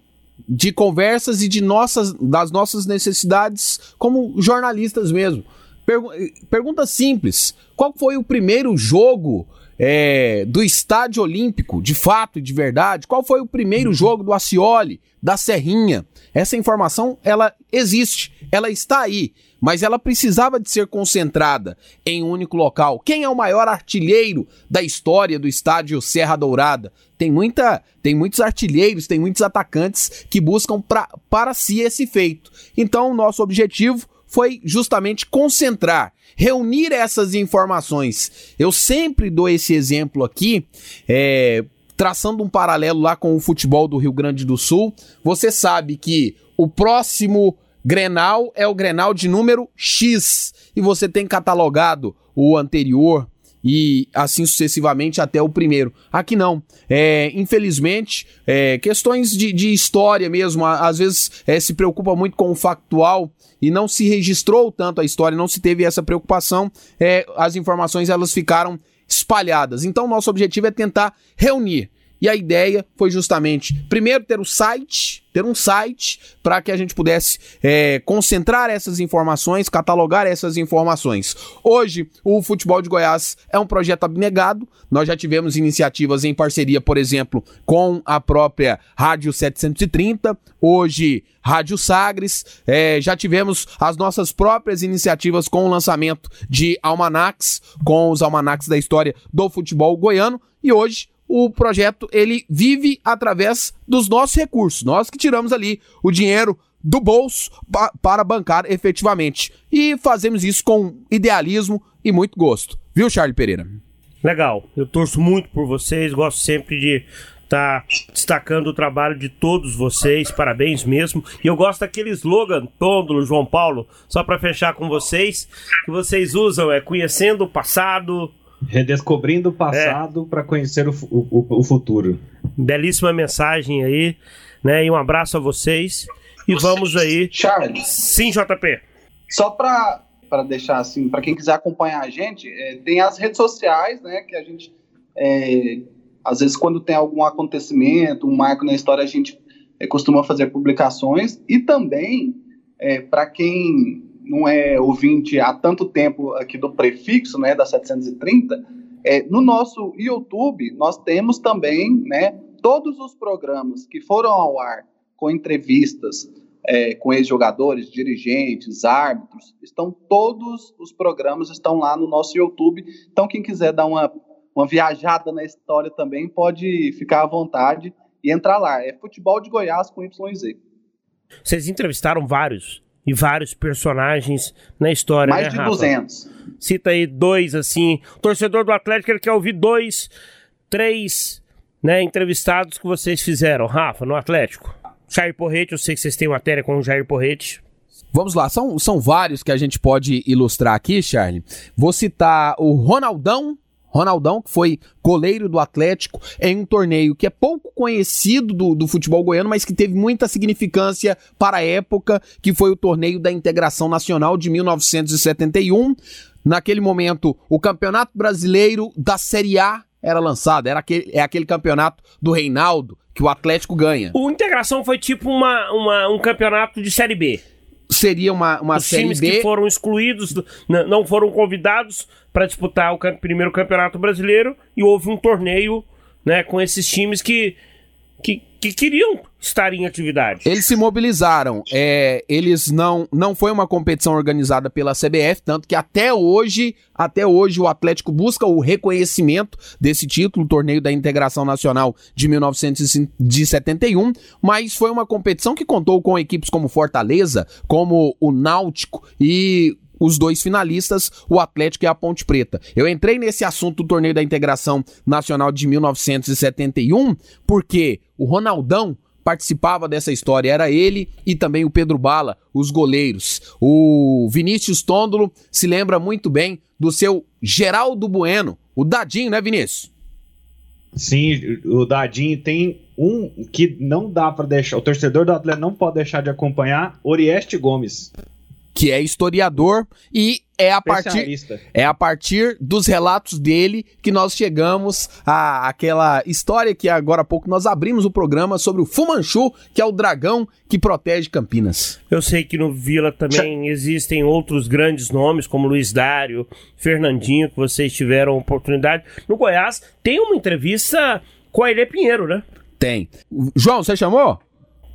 de conversas e de nossas, das nossas necessidades como jornalistas mesmo. Pergu- pergunta simples: qual foi o primeiro jogo é, do Estádio Olímpico, de fato e de verdade? Qual foi o primeiro jogo do Acioli, da Serrinha? Essa informação ela existe, ela está aí, mas ela precisava de ser concentrada em um único local. Quem é o maior artilheiro da história do estádio Serra Dourada? Tem muita, tem muitos artilheiros, tem muitos atacantes que buscam pra, para si esse feito. Então, o nosso objetivo foi justamente concentrar, reunir essas informações. Eu sempre dou esse exemplo aqui, é, traçando um paralelo lá com o futebol do Rio Grande do Sul, você sabe que o próximo Grenal é o Grenal de número X e você tem catalogado o anterior e assim sucessivamente até o primeiro. Aqui não. É, infelizmente, é, questões de, de, história mesmo, às vezes é, se preocupa muito com o factual e não se registrou tanto a história, não se teve essa preocupação, é, as informações elas ficaram espalhadas. Então, nosso objetivo é tentar reunir e a ideia foi justamente, primeiro, ter o site, ter um site para que a gente pudesse é, concentrar essas informações, catalogar essas informações. Hoje, o Futebol de Goiás é um projeto abnegado. Nós já tivemos iniciativas em parceria, por exemplo, com a própria Rádio 730, hoje Rádio Sagres. É, já tivemos as nossas próprias iniciativas com o lançamento de almanacs, com os almanacs da história do futebol goiano. E hoje o projeto ele vive através dos nossos recursos, nós que tiramos ali o dinheiro do bolso pa para bancar efetivamente. E fazemos isso com idealismo e muito gosto. Viu, Charlie Pereira? Legal. Eu torço muito por vocês, gosto sempre de tá destacando o trabalho de todos vocês, parabéns mesmo. E eu gosto daquele slogan, Tôndolo, João Paulo, só para fechar com vocês, que vocês usam, é conhecendo o passado, Redescobrindo o passado é. para conhecer o, o, o, futuro. Belíssima mensagem aí, né? E um abraço a vocês. E vamos aí. Charles. Sim, JP. Só para para deixar assim, para quem quiser acompanhar a gente, é, tem as redes sociais, né? Que a gente é, às vezes quando tem algum acontecimento, um marco na história, a gente é, costuma fazer publicações e também é, para quem não é ouvinte há tanto tempo aqui do prefixo, né, da 730, é, no nosso YouTube nós temos também, né, todos os programas que foram ao ar com entrevistas é, com ex-jogadores, dirigentes, árbitros, estão todos os programas estão lá no nosso YouTube. Então quem quiser dar uma, uma viajada na história também pode ficar à vontade e entrar lá. É Futebol de Goiás com YZ. Vocês entrevistaram vários e vários personagens na história, Mais né, de Rafa? 200. Cita aí dois, assim. O torcedor do Atlético ele quer ouvir dois, três né, entrevistados que vocês fizeram, Rafa, no Atlético. Jair Porrete, eu sei que vocês têm matéria com o Jair Porrete. Vamos lá, são, são vários que a gente pode ilustrar aqui, Charlie. Vou citar o Ronaldão, Ronaldão, que foi goleiro do Atlético em um torneio que é pouco conhecido do, do, futebol goiano, mas que teve muita significância para a época, que foi o torneio da Integração Nacional de 1971. Naquele momento, o Campeonato Brasileiro da Série A era lançado, era aquele, é aquele campeonato do Reinaldo que o Atlético ganha. O Integração foi tipo uma, uma um campeonato de Série B seria uma, uma Os série times B. que foram excluídos, não foram convidados para disputar o primeiro campeonato brasileiro e houve um torneio né, com esses times que, que, que queriam estar em atividade. Eles se mobilizaram. É, eles não. Não foi uma competição organizada pela CBF, tanto que até hoje, até hoje, o Atlético busca o reconhecimento desse título, o torneio da integração nacional de 1971. Mas foi uma competição que contou com equipes como Fortaleza, como o Náutico e os dois finalistas, o Atlético e a Ponte Preta. Eu entrei nesse assunto do torneio da integração nacional de 1971 porque o Ronaldão participava dessa história. Era ele e também o Pedro Bala, os goleiros. O Vinícius Tôndolo se lembra muito bem do seu Geraldo Bueno, o Dadinho, né, Vinícius? Sim, o Dadinho tem um que não dá para deixar, o torcedor do Atlético não pode deixar de acompanhar, Orieste Gomes que é historiador e é a partir é a partir dos relatos dele que nós chegamos a aquela história que agora há pouco nós abrimos o programa sobre o Fumanchu, que é o dragão que protege Campinas. Eu sei que no Vila também existem outros grandes nomes como Luiz Dário, Fernandinho que vocês tiveram oportunidade. No Goiás tem uma entrevista com a Ilê Pinheiro, né? Tem. João, você chamou?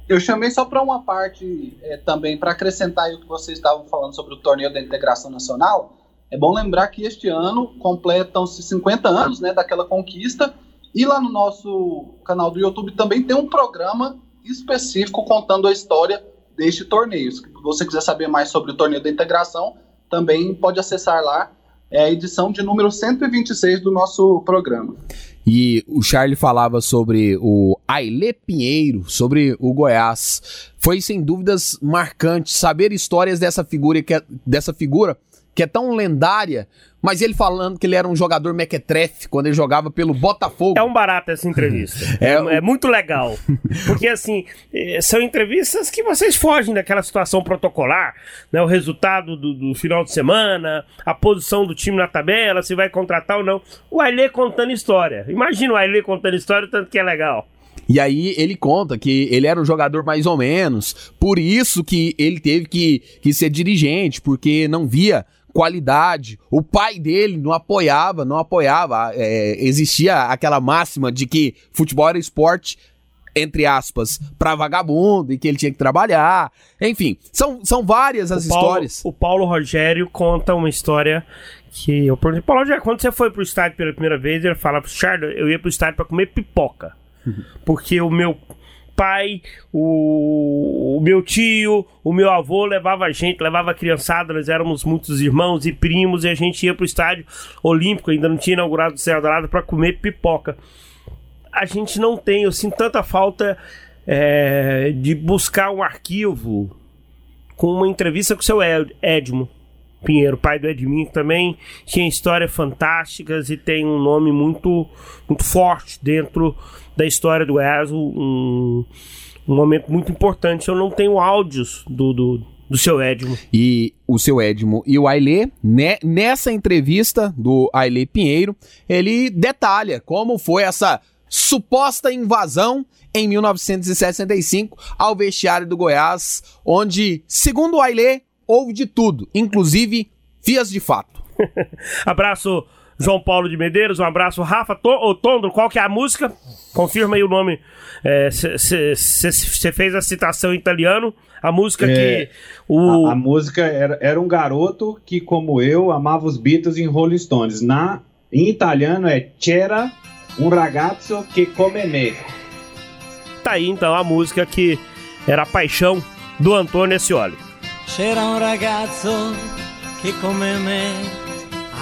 Eu chamei só para uma parte é, também, para acrescentar o que vocês estavam falando sobre o torneio da integração nacional. É bom lembrar que este ano completam-se 50 anos né, daquela conquista, e lá no nosso canal do YouTube também tem um programa específico contando a história deste torneio. Se você quiser saber mais sobre o torneio da integração, também pode acessar lá é a edição de número 126 do nosso programa. E o Charlie falava sobre o Aile Pinheiro, sobre o Goiás. Foi sem dúvidas marcante saber histórias dessa figura é, dessa figura que é tão lendária, mas ele falando que ele era um jogador mequetrefe quando ele jogava pelo Botafogo. É um barato essa entrevista. é, é, é, muito legal. Porque, assim, eh, são entrevistas que vocês fogem daquela situação protocolar, né? O resultado do, do final de semana, a posição do time na tabela, se vai contratar ou não. O Ailê contando história. Imagina o Ailê contando história, tanto que é legal. E aí ele conta que ele era um jogador mais ou menos, por isso que ele teve que, que ser dirigente, porque não via qualidade. O pai dele não apoiava, não apoiava. É, existia aquela máxima de que futebol era esporte entre aspas, pra vagabundo e que ele tinha que trabalhar. Enfim, são, são várias as o Paulo, histórias. O Paulo Rogério conta uma história que eu perguntei, Paulo Rogério, quando você foi pro estádio pela primeira vez, ele fala, Charles, eu ia pro estádio para comer pipoca. Uhum. Porque o meu pai, o, o, meu tio, o meu avô levava a gente, levava a criançada, nós éramos muitos irmãos e primos e a gente ia pro estádio olímpico, ainda não tinha inaugurado o Serra Dourada para comer pipoca. A gente não tem, eu sinto tanta falta é, de buscar um arquivo com uma entrevista com o seu Edmo. Pinheiro, pai do Edminho, também tinha histórias fantásticas e tem um nome muito, muito forte dentro da história do Goiás, um, um momento muito importante. Eu não tenho áudios do, do, do seu Edmo. E o seu Edmo e o Ailê, né, nessa entrevista do Ailê Pinheiro, ele detalha como foi essa suposta invasão em 1965 ao vestiário do Goiás, onde, segundo o Ailê, houve de tudo, inclusive vias de fato. Abraço João Paulo de Medeiros, um abraço. Rafa to, Tondo, qual que é a música? Confirma aí o nome. Você é, fez a citação em italiano. A música é, que. O... A, a, música era, era um garoto que, como eu, amava os Beatles em Rolling Stones. Na, em italiano é C'era un ragazzo che come me. Tá aí então a música que era a paixão do Antônio Escioli. C'era un ragazzo che come me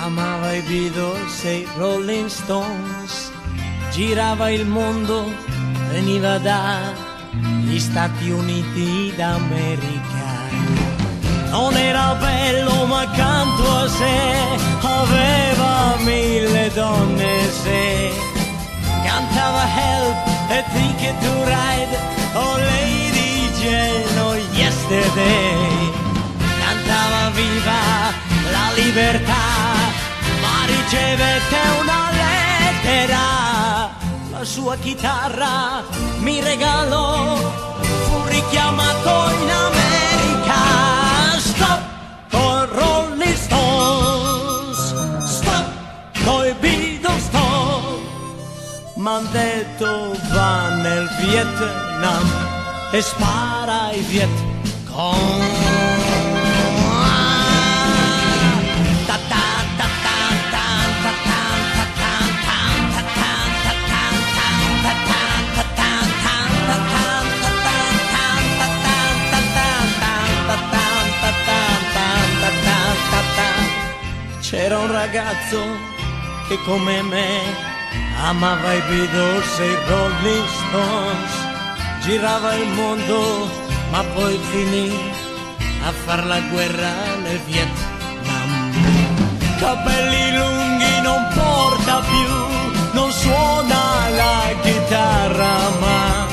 amava i Beatles e i Rolling Stones, girava il mondo, veniva dagli Stati Uniti d'America. Non era bello ma accanto a sé aveva mille donne se cantava Help e Ticket to Ride oh Lady oh Yesterday cantava Viva libertà ricevette una lettera, la sua chitarra mi regalò, fu richiamato in America. Stop con Rolling Stones, stop coi Beatles, stop. M'han detto va nel Vietnam e spara ai Viet ragazzo che come me amava i Beatles e i Rolling Stones, girava il mondo ma poi finì a far la guerra nel Vietnam. Capelli lunghi non porta più, non suona la chitarra ma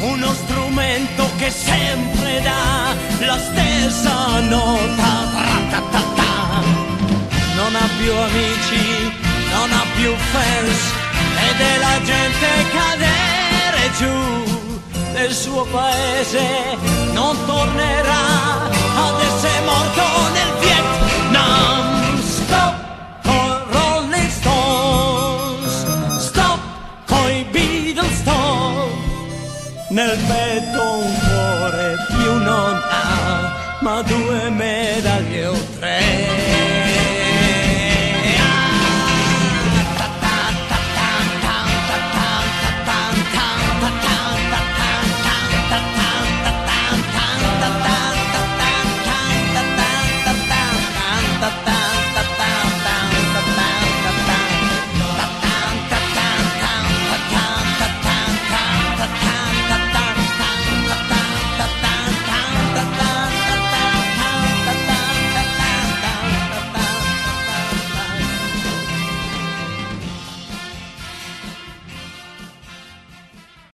uno strumento che sempre dà la stessa nota. Tra-ta-ta-ta non ha più amici, non ha più fans ed è la gente cadere giù nel suo paese non tornerà ad essere morto nel Vietnam. Stop con Rolling Stones, stop coi Beatles, stop. Nel petto un cuore più non ha, ma due medaglie o tre.